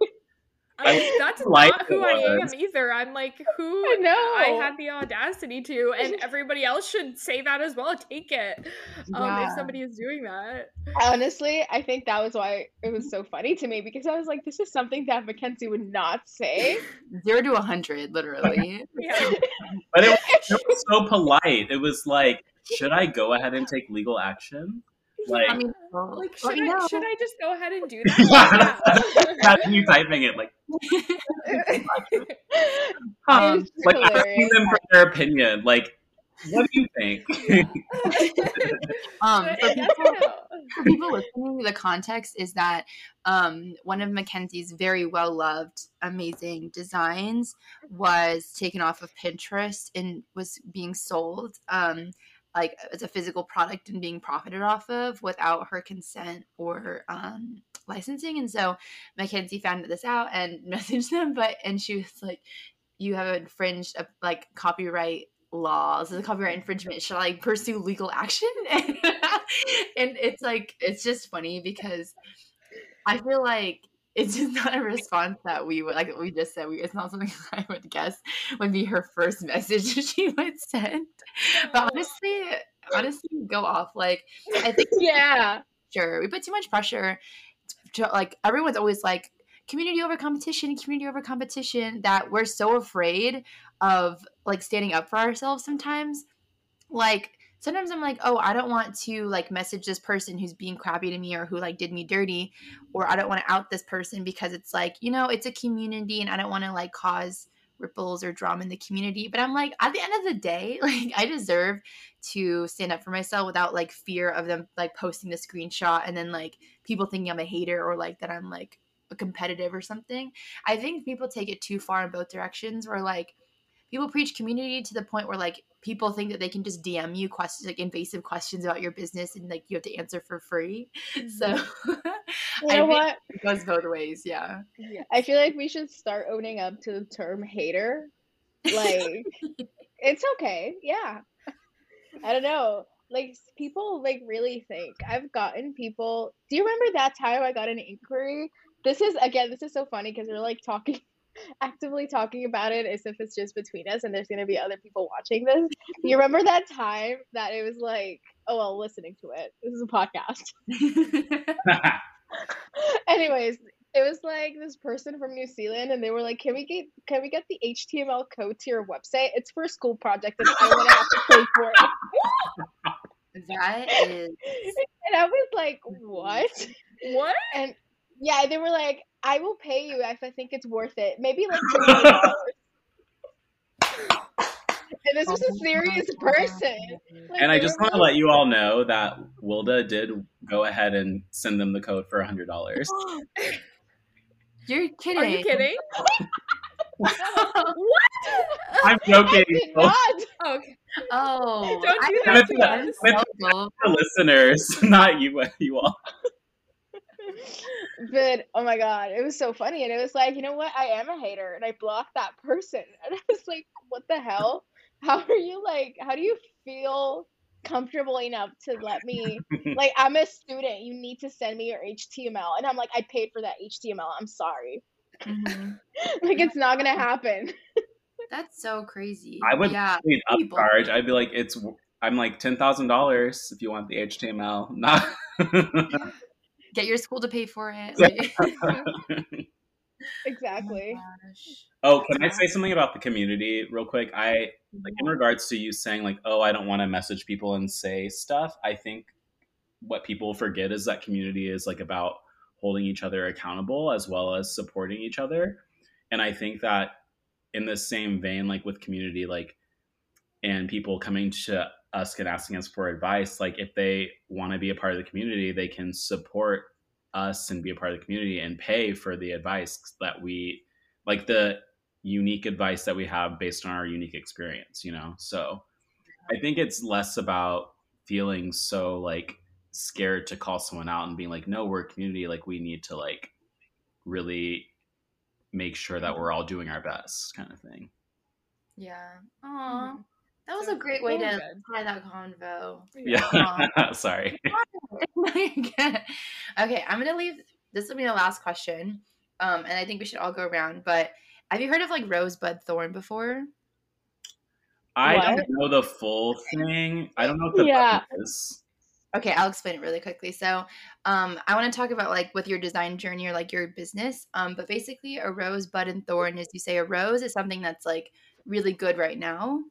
I mean, that's like not who I am either. I'm like who I know. I had the audacity to, and everybody else should say that as well. Take it um, Yeah. if somebody is doing that. Honestly, I think that was why it was so funny to me because I was like, this is something that Mackenzie would not say. Zero to a hundred, literally. Yeah. but it was, it was so polite it was like should I go ahead and take legal action like I mean, Like, should I, know. should I just go ahead and do that? Imagine you typing it like, It um, was like asking them for their opinion. Like, what do you think? Um, for people, how- for people listening, the context is that um, one of Mackenzie's very well loved, amazing designs was taken off of Pinterest and was being sold um, like as a physical product and being profited off of without her consent or um, licensing. And so Mackenzie found this out and messaged them, but and she was like, "You have infringed a, like copyright." law this is a copyright infringement should i pursue legal action and it's like it's just funny because i feel like it's just not a response that we would like we just said we, it's not something i would guess would be her first message she would send but oh. honestly honestly go off like i think yeah. sure We put too much pressure. To, like everyone's always like community over competition, community over competition. That we're so afraid of like standing up for ourselves sometimes. Like sometimes I'm like, oh, I don't want to like message this person who's being crappy to me or who like did me dirty, or I don't want to out this person because it's like, you know, it's a community and I don't want to like cause ripples or drama in the community. But I'm like, at the end of the day, like I deserve to stand up for myself without like fear of them like posting the screenshot and then like people thinking I'm a hater or like that I'm like a competitive or something. I think people take it too far in both directions where like people preach community to the point where like people think that they can just DM you questions like invasive questions about your business and like you have to answer for free. So Mm-hmm. You know what? it goes both ways, yeah. Yeah. I feel like we should start owning up to the term hater. Like, it's okay. Yeah. I don't know. Like, people like really think. I've gotten people. Do you remember that time I got an inquiry? This is, again, this is so funny because we're like talking, actively talking about it as if it's just between us and there's going to be other people watching this. You remember that time that it was like, oh, well, listening to it? This is a podcast. Anyways, it was like this person from New Zealand, and they were like, "Can we get can we get the HTML code to your website? It's for a school project, and I'm gonna have to pay for it." that is And I was like, "What?" What? And yeah, they were like, "I will pay you if I think it's worth it. Maybe like two hundred dollars." And this was a serious person. Like, and I just want to let you all know that Wilda did go ahead and send them the code for hundred dollars. You're kidding. Are you kidding? what? I'm joking. I did not. Okay. oh, Don't do I that to us. so gullible. Listeners, not you, you all. But oh my god, it was so funny, and it was like, you know what? I am a hater, and I blocked that person, and I was like, what the hell? How are you like? How do you feel comfortable enough to let me? Like, I'm a student. You need to send me your HTML, and I'm like, I paid for that HTML. I'm sorry. Mhm. Like, it's not gonna happen. That's so crazy. I would yeah. Wait, people. upcharge. I'd be like, it's. I'm like ten thousand dollars if you want the HTML. Not. Get your school to pay for it. Like- oh Exactly. gosh. oh, can I say something about the community real quick? I like in mm-hmm. regards to you saying like, oh, I don't want to message people and say stuff. I think what people forget is that community is like about holding each other accountable as well as supporting each other. And I think that in the same vein, like with community, like and people coming to us and asking us for advice, like if they want to be a part of the community, they can support us and be a part of the community and pay for the advice that we like the unique advice that we have based on our unique experience, you know? So I think it's less about feeling so like scared to call someone out and being like, no, we're a community. Like we need to like really make sure that we're all doing our best kind of thing. Yeah. Aw. Mhm. That was So a great way to good. tie that convo. Yeah. Sorry. okay, I'm gonna leave. This will be the last question, um, and I think we should all go around. But have you heard of like rosebud thorn before? I What? don't know the full thing. I don't know what the Yeah. is. Okay, I'll explain it really quickly. So, um, I want to talk about like with your design journey or like your business. Um, but basically, a rose, bud, and thorn is you say a rose is something that's like really good right now,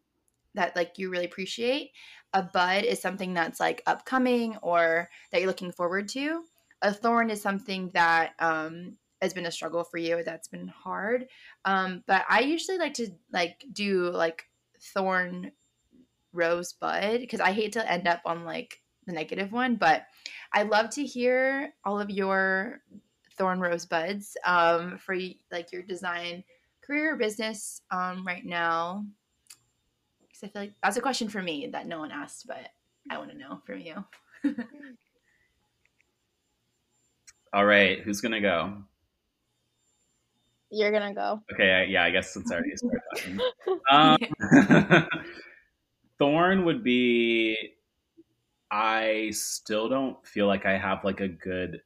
that like you really appreciate. A bud is something that's like upcoming or that you're looking forward to. A thorn is something that um has been a struggle for you that's been hard. Um, but I usually like to like do like thorn rose bud because I hate to end up on like the negative one, but I love to hear all of your thorn rosebuds um, for like your design career or business um, right now. Because I feel like that's a question for me that no one asked, but I want to know from you. All right, who's gonna go? You're gonna go. Okay, I, yeah, I guess since I already started talking. Um, Thorn would be. I still don't feel like I have like a good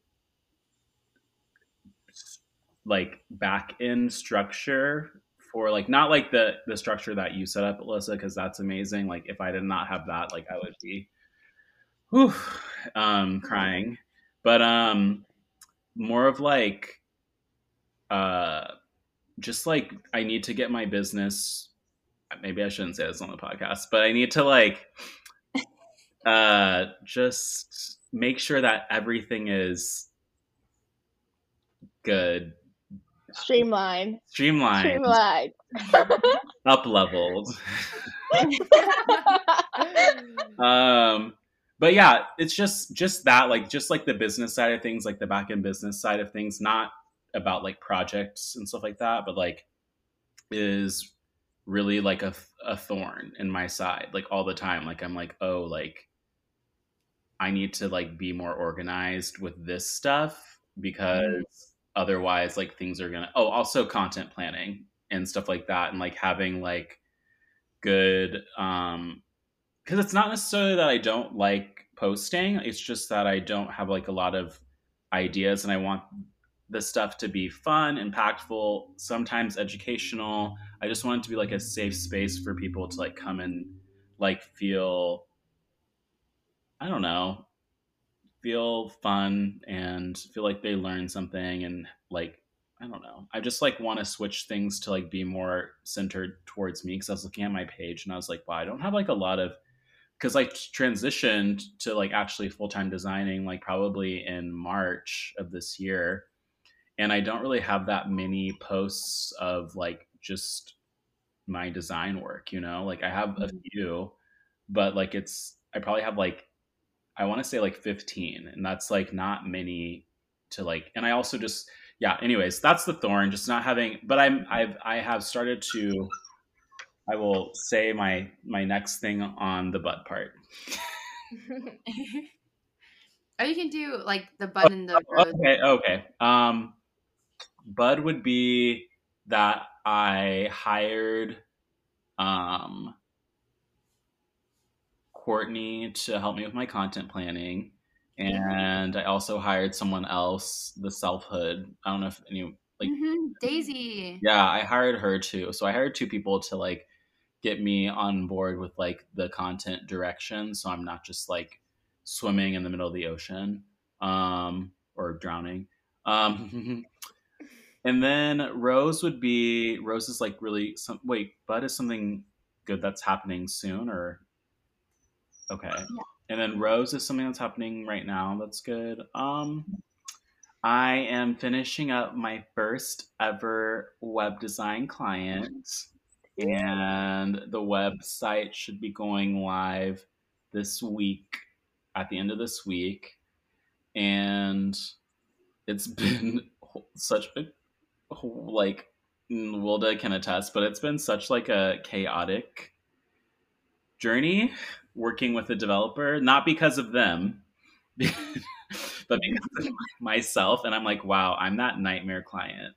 like back end structure for like not like the the structure that you set up, Alyssa, because that's amazing. Like if I did not have that, like I would be whew, um, crying. but um, more of like, uh, just like I need to get my business. Maybe I shouldn't say this on the podcast, but I need to like, uh, just make sure that everything is good, Streamline. streamlined, Streamline. up leveled. um but yeah it's just just that like just like the business side of things like the back end business side of things not about like projects and stuff like that but like is really like a, a thorn in my side like all the time like i'm like oh like i need to like be more organized with this stuff because otherwise like things are gonna oh also content planning and stuff like that and like having like good um because it's not necessarily that I don't like posting. It's just that I don't have like a lot of ideas, and I want the stuff to be fun, impactful, sometimes educational. I just want it to be like a safe space for people to like come and like feel. I don't know, feel fun and feel like they learn something and like I don't know. I just like want to switch things to like be more centered towards me because I was looking at my page and I was like, wow, I don't have like a lot of because I transitioned to like actually full time designing like probably in March of this year, and I don't really have that many posts of like just my design work. You know, like I have a mm-hmm. few, but like it's I probably have like I want to say like fifteen, and that's like not many to like. And I also just yeah. Anyways, that's the thorn, just not having. But I'm I've I have started to I will say my my next thing on the butt part. or you can do like the bud in the road. Okay, okay. Um, Bud would be that I hired um Courtney to help me with my content planning, and I also hired someone else, the selfhood. I don't know if any like Mhm, Daisy. yeah, I hired her too. So I hired two people to like get me on board with like the content direction so I'm not just like swimming in the middle of the ocean um or drowning. Um and then Rose would be Rose is like really some wait, Bud is something good that's happening soon or okay. And then Rose is something that's happening right now that's good. Um I am finishing up my first ever web design client, and the website should be going live this week at the end of this week. And it's been such a like Wilda can attest, but it's been such like a chaotic journey working with a developer, not because of them. but because of myself. And i'm like wow i'm that nightmare client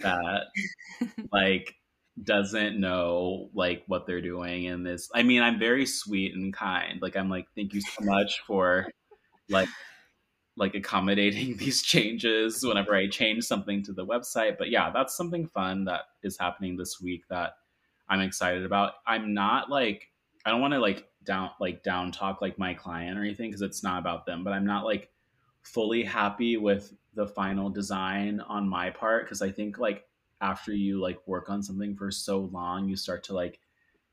that like doesn't know like what they're doing in this. I mean i'm very sweet and kind. Like i'm like thank you so much for like like accommodating these changes whenever i change something to the website. But yeah that's something fun that is happening this week that i'm excited about. I'm not like i don't want to like down like down talk like my client or anything because it's not about them but i'm not like fully happy with the final design on my part because I think like after you like work on something for so long, you start to like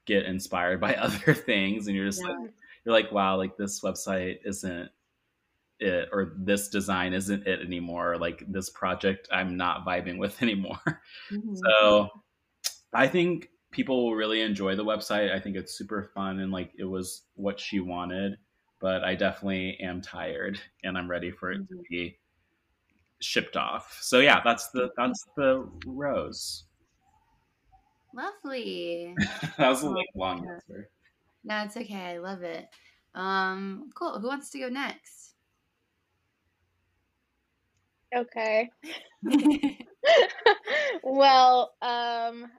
get inspired by other things and you're just Yeah. like you're like wow like this website isn't it or this design isn't it anymore like this project I'm not vibing with anymore. Mhm. So I think people will really enjoy the website. I think it's super fun and like it was what she wanted, but I definitely am tired and I'm ready for it to Mhm. be shipped off. So yeah, that's the that's the rose. Lovely. that was a like long answer. No, it's okay. I love it. Um, cool. Who wants to go next? Okay. well, um,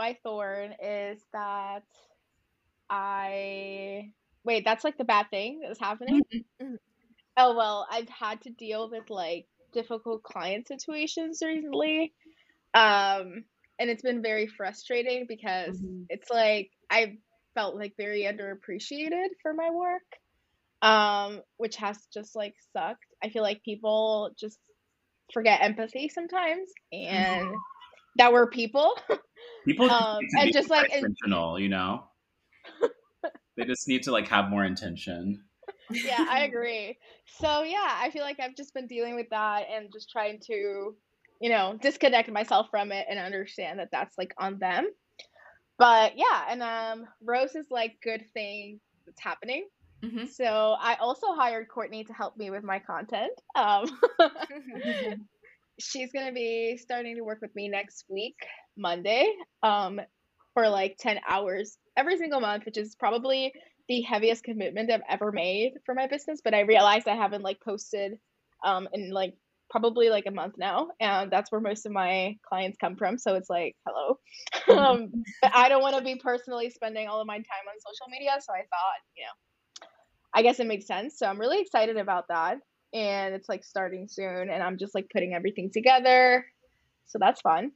my thorn is that I wait. That's like the bad thing that's happening. Mhm. Oh well, I've had to deal with like difficult client situations recently, um, and it's been very frustrating because Mhm. it's like I felt like very underappreciated for my work. um, which has just like sucked. I feel like people just forget empathy sometimes, and Mm-hmm. That we're people. People Um, and just, like, in- intentional, you know. they just need to like have more intention. yeah, I agree. So yeah, I feel like I've just been dealing with that and just trying to, you know, disconnect myself from it and understand that that's like on them. But yeah, and um, Rose is like good thing that's happening. Mhm. So I also hired Courtney to help me with my content. Um, she's gonna be starting to work with me next week, Monday, um, for like ten hours every single month, which is probably the heaviest commitment I've ever made for my business. But I realized I haven't like posted um in like probably like a month now, and that's where most of my clients come from. So it's like, hello, um, but I don't want to be personally spending all of my time on social media. So I thought, you know, I guess it makes sense. So I'm really excited about that. And it's like starting soon, and I'm just like putting everything together. So that's fun.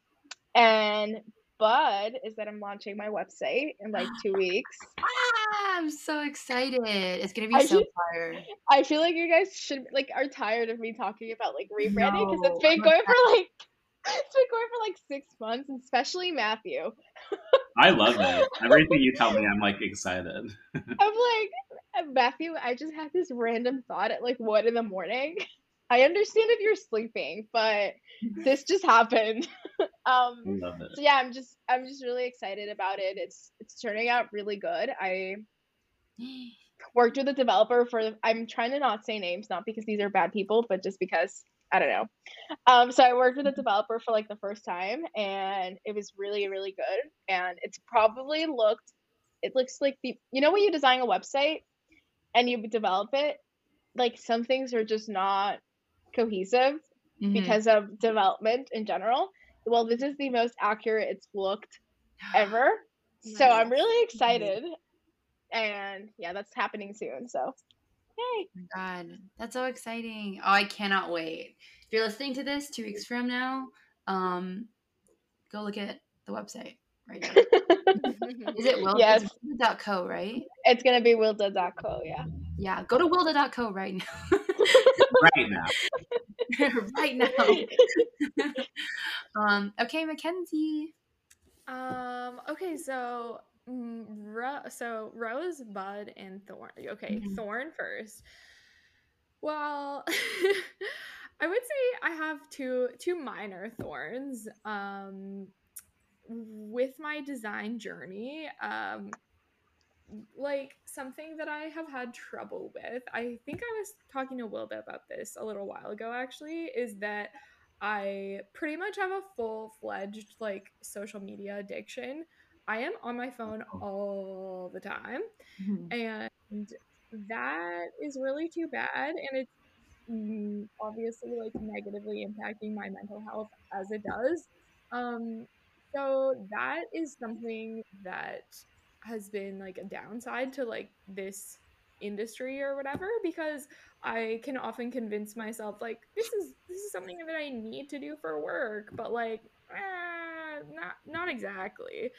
And Bud is that I'm launching my website in like two weeks. Ah, I'm so excited. It's gonna be I so should- fire. I feel like you guys should like are tired of me talking about like rebranding because No, it's been I'm going for like it's been going for like six months, especially Matthew. I love it. Everything you tell me, I'm like excited. I'm like, "Uh, Matthew, I just had this random thought at like one in the morning. I understand if you're sleeping, but this just happened. Um, love it. so yeah, I'm just I'm just really excited about it. It's it's turning out really good. I worked with a developer for I'm trying to not say names, not because these are bad people, but just because I don't know. Um, so I worked with a developer for like the first time and it was really, really good. And it's probably looked it looks like the you know when you design a website and you develop it, like some things are just not cohesive Mhm. because of development in general. Well, this is the most accurate it's looked ever. So I'm really excited. And yeah, that's happening soon. So yay. Oh God, that's so exciting! Oh, I cannot wait. If you're listening to this two weeks from now, um, go look at the website right now. Is it Wilda? Yes. It's wilda.co, right? It's gonna be wilda.co, yeah. Yeah, go to wilda.co right now. Right now. right now. um, okay, Mackenzie. Um. Okay. So, Ro- so Rose, Bud, and Thorn. Okay, Mhm. Thorn first. Well, I would say I have two two minor thorns. Um, with my design journey, um, like something that I have had trouble with. I think I was talking to bit about this a little while ago. Actually, is that I pretty much have a full fledged like social media addiction. I am on my phone all the time, and that is really too bad. And it's obviously like negatively impacting my mental health as it does. Um, so that is something that has been like a downside to like this industry or whatever because I can often convince myself like this is this is something that I need to do for work, but like eh, not not exactly.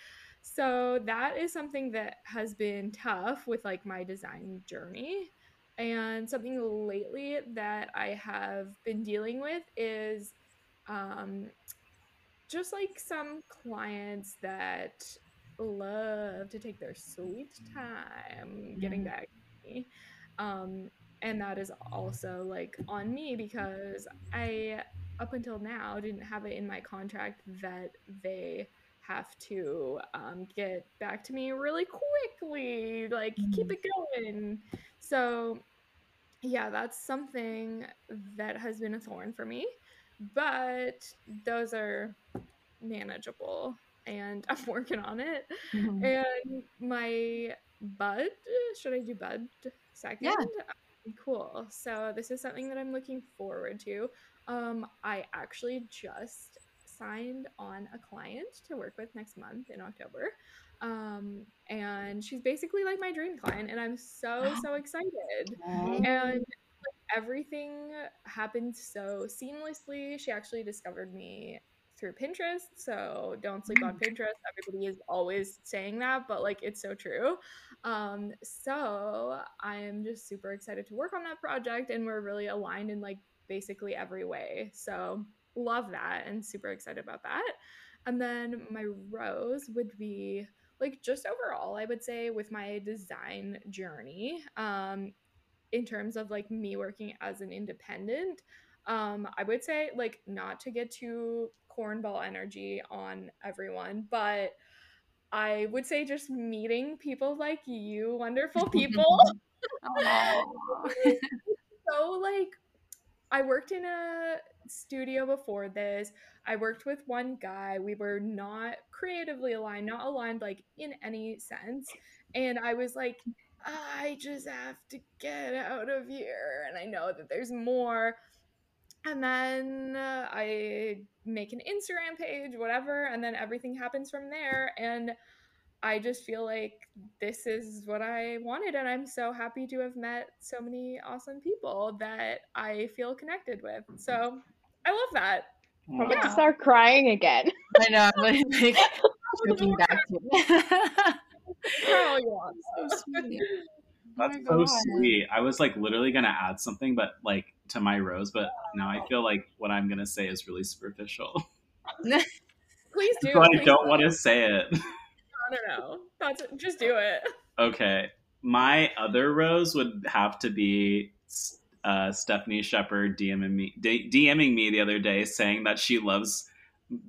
So that is something that has been tough with like my design journey. And something lately that I have been dealing with is um, just like some clients that love to take their sweet time getting Mhm. back to me. Um, and that is also like on me because I, up until now, didn't have it in my contract that they have to um, get back to me really quickly, like keep it going. So, yeah, that's something that has been a thorn for me, but those are manageable and I'm working on it. Mhm. And my bud, should I do bud second? Yeah. Um, Cool. So this is something that I'm looking forward to. Um, I actually just signed on a client to work with next month in October. Um, and she's basically like my dream client, and I'm so so excited and everything happened so seamlessly she actually discovered me through Pinterest. So don't sleep on Pinterest. Everybody is always saying that, but like it's so true. Um, so I am just super excited to work on that project and we're really aligned in like basically every way. So love that and super excited about that. And then my rose would be like just overall, I would say with my design journey, um, in terms of like me working as an independent, um, I would say like not to get too cornball energy on everyone, but I would say just meeting people like you, wonderful people. so like I worked in a studio before this. I worked with one guy. We were not creatively aligned, not aligned like in any sense. And I was like, I just have to get out of here. And I know that there's more. And then uh, I make an Instagram page, whatever, and then everything happens from there. And I just feel like this is what I wanted. And I'm so happy to have met so many awesome people that I feel connected with. So I love that. I'm about to start crying again. I know. I'm like looking back to it. Girl, you are so sweet. Oh That's Oh so sweet. I was like literally gonna add something, but like to my rose, but now I feel like what I'm gonna say is really superficial. Please do. so I please don't want to say it. I don't know. That's just do it. Okay. My other rose would have to be uh, Stephanie Shepard DMing me, DMing me the other day saying that she loves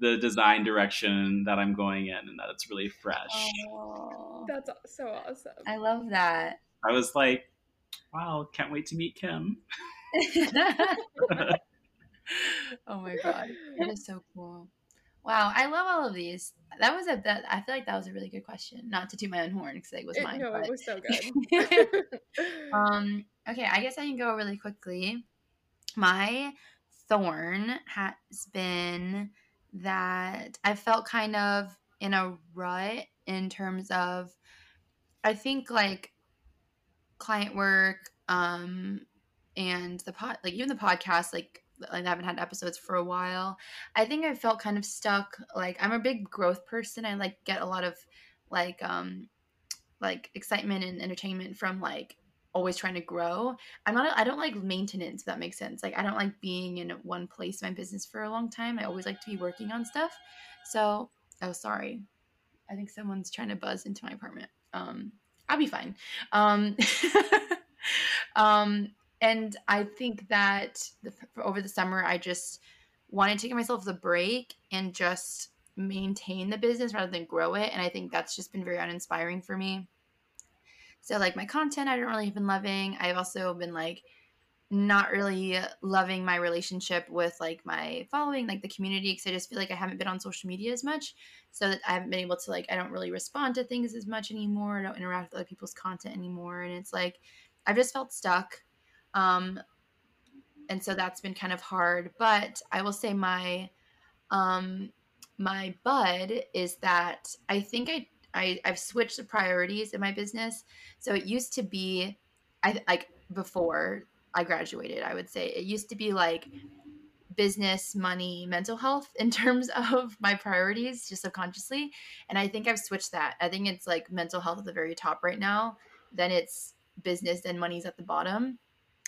the design direction that I'm going in and that it's really fresh. Oh, That's so awesome. I love that. I was like, wow, can't wait to meet Kim. oh my god, that is so cool. Wow, I love all of these. That was a that I feel like that was a really good question. Not to toot my own horn because it was It- mine. no, but- it was so good. um. Okay, I guess I can go really quickly. My thorn has been that I felt kind of in a rut in terms of I think like client work um and the pod like even the podcast like I haven't had episodes for a while. I think I felt kind of stuck. Like I'm a big growth person. I like get a lot of like um like excitement and entertainment from like always trying to grow. I'm not I don't like maintenance if that makes sense. Like I don't like being in one place in my business for a long time. I always like to be working on stuff. So, oh sorry. I think someone's trying to buzz into my apartment. Um I'll be fine. Um um and I think that the, over the summer I just wanted to give myself the break and just maintain the business rather than grow it and I think that's just been very uninspiring for me. So like my content I don't really have been loving. I've also been like not really loving my relationship with like my following, like the community, because I just feel like I haven't been on social media as much. So that I haven't been able to like I don't really respond to things as much anymore. I don't interact with other people's content anymore. And it's like I've just felt stuck. Um and so that's been kind of hard. But I will say my um my bud is that I think I, I I've switched the priorities in my business. So it used to be I like before I graduated, I would say it used to be like business, money, mental health in terms of my priorities just subconsciously. And I think I've switched that. I think it's like mental health at the very top right now. Then it's business, then money's at the bottom,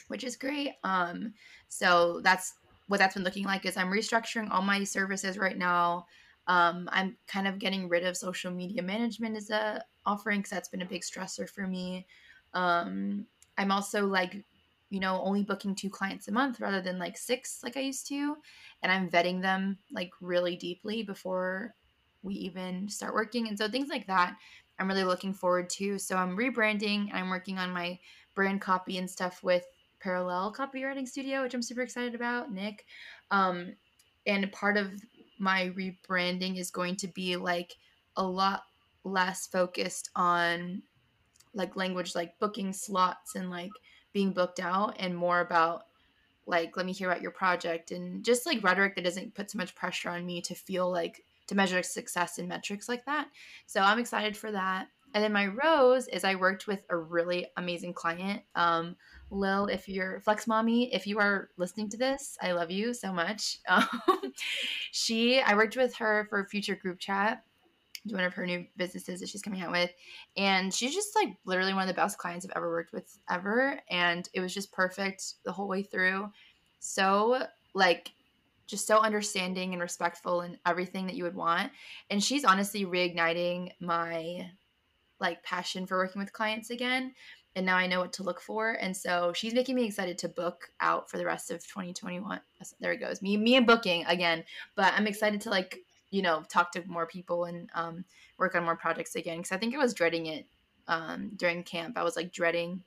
which is great. Um, so that's what that's been looking like is I'm restructuring all my services right now. Um, I'm kind of getting rid of social media management as a offering because that's been a big stressor for me. Um, I'm also like, you know, only booking two clients a month rather than like six like I used to, and I'm vetting them like really deeply before we even start working. And so things like that, I'm really looking forward to. So I'm rebranding. I'm working on my brand copy and stuff with Parallel Copywriting Studio, which I'm super excited about. Nick, um, and part of my rebranding is going to be like a lot less focused on like language like booking slots and like being booked out and more about like let me hear about your project and just like rhetoric that doesn't put so much pressure on me to feel like to measure success in metrics like that. So i'm excited for that. And then my rose is i worked with a really amazing client um, Lil, if you're Flex Mommy, if you are listening to this, I love you so much. Um, she, I worked with her for future group chat, one of her new businesses that she's coming out with, and she's just like literally one of the best clients I've ever worked with ever, and it was just perfect the whole way through. So like just so understanding and respectful and everything that you would want. And she's honestly reigniting my like passion for working with clients again. And now I know what to look for. And so she's making me excited to book out for the rest of 2021. There it goes. Me, me and booking again. But I'm excited to like, you know, talk to more people and um, work on more projects again. Cause I think I was dreading it um, during camp. I was like dreading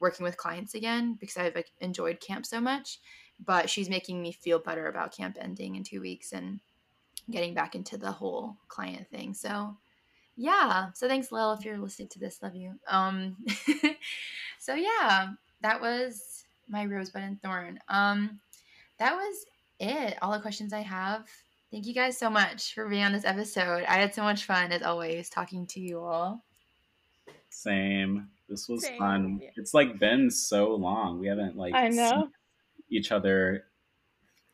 working with clients again because I've like, enjoyed camp so much but she's making me feel better about camp ending in two weeks and getting back into the whole client thing. So yeah. So thanks, Lil, if you're listening to this. Love you. Um so yeah, that was my rosebud and thorn. Um that was it. All the questions I have. Thank you guys so much for being on this episode. I had so much fun as always talking to you all. Same. This was Same. fun. Yeah. It's like been so long. We haven't like I know. seen each other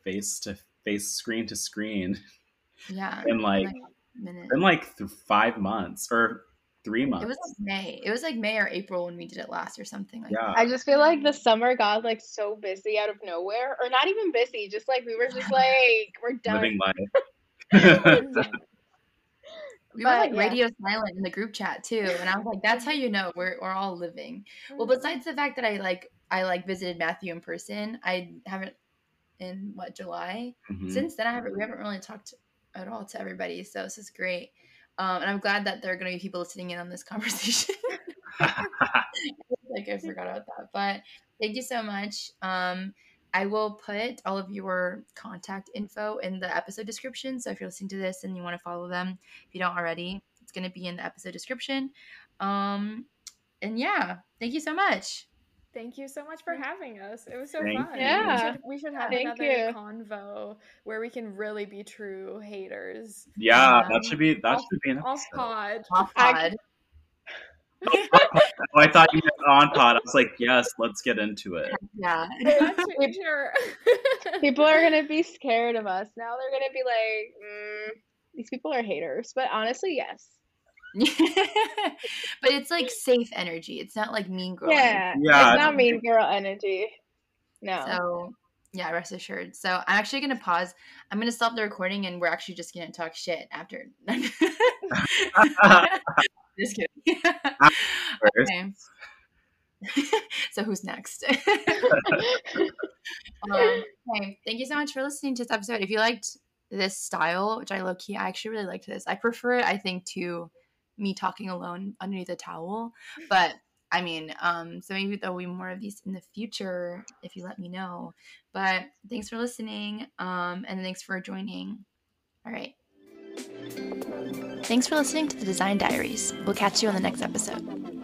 face to face, screen to screen Yeah. and like minute. been like th- five months or three months. It was like May. It was like May or April when we did it last or something like yeah. I just feel like the um, summer got like so busy out of nowhere, or not even busy, just like we were just like we're done. living life. We But, were like yeah. radio silent in the group chat too, and I was like, "That's how you know we're we're all living." Well, mm-hmm. besides the fact that I like I like visited Matthew in person, I haven't in what July. Mhm. Since then, I haven't we mm-hmm. haven't really talked at all to everybody, so this is great. Um, and I'm glad that there are going to be people listening in on this conversation. like I forgot about that, but thank you so much. Um, I will put all of your contact info in the episode description. So if you're listening to this and you want to follow them, if you don't already, it's going to be in the episode description. Um, and yeah, thank you so much. Thank you so much for having us. It was so Thank fun. you. Yeah. We should, we should have Thank another you. convo where we can really be true haters. yeah, Um, that should be that off- should be an Off pod. Off I- pod. Oh, I thought you meant on pod. I was like, yes, let's get into it. yeah. Actually, sure. People are gonna be scared of us now. They're gonna be like, mm, these people are haters. But honestly, yes. but it's like safe energy. It's not like mean girl. Yeah, Yeah. it's not mean girl energy. No. So yeah, rest assured. So I'm actually gonna pause. I'm gonna stop the recording, and we're actually just gonna talk shit after. just kidding. Okay. so who's next? um, okay, thank you so much for listening to this episode. If you liked this style, which I low key, I actually really liked this. I prefer it, I think, to me talking alone underneath a towel. But I mean, um, so maybe there'll be more of these in the future if you let me know. But thanks for listening, um, and thanks for joining. All right. Thanks for listening to the Design Diaries. We'll catch you on the next episode.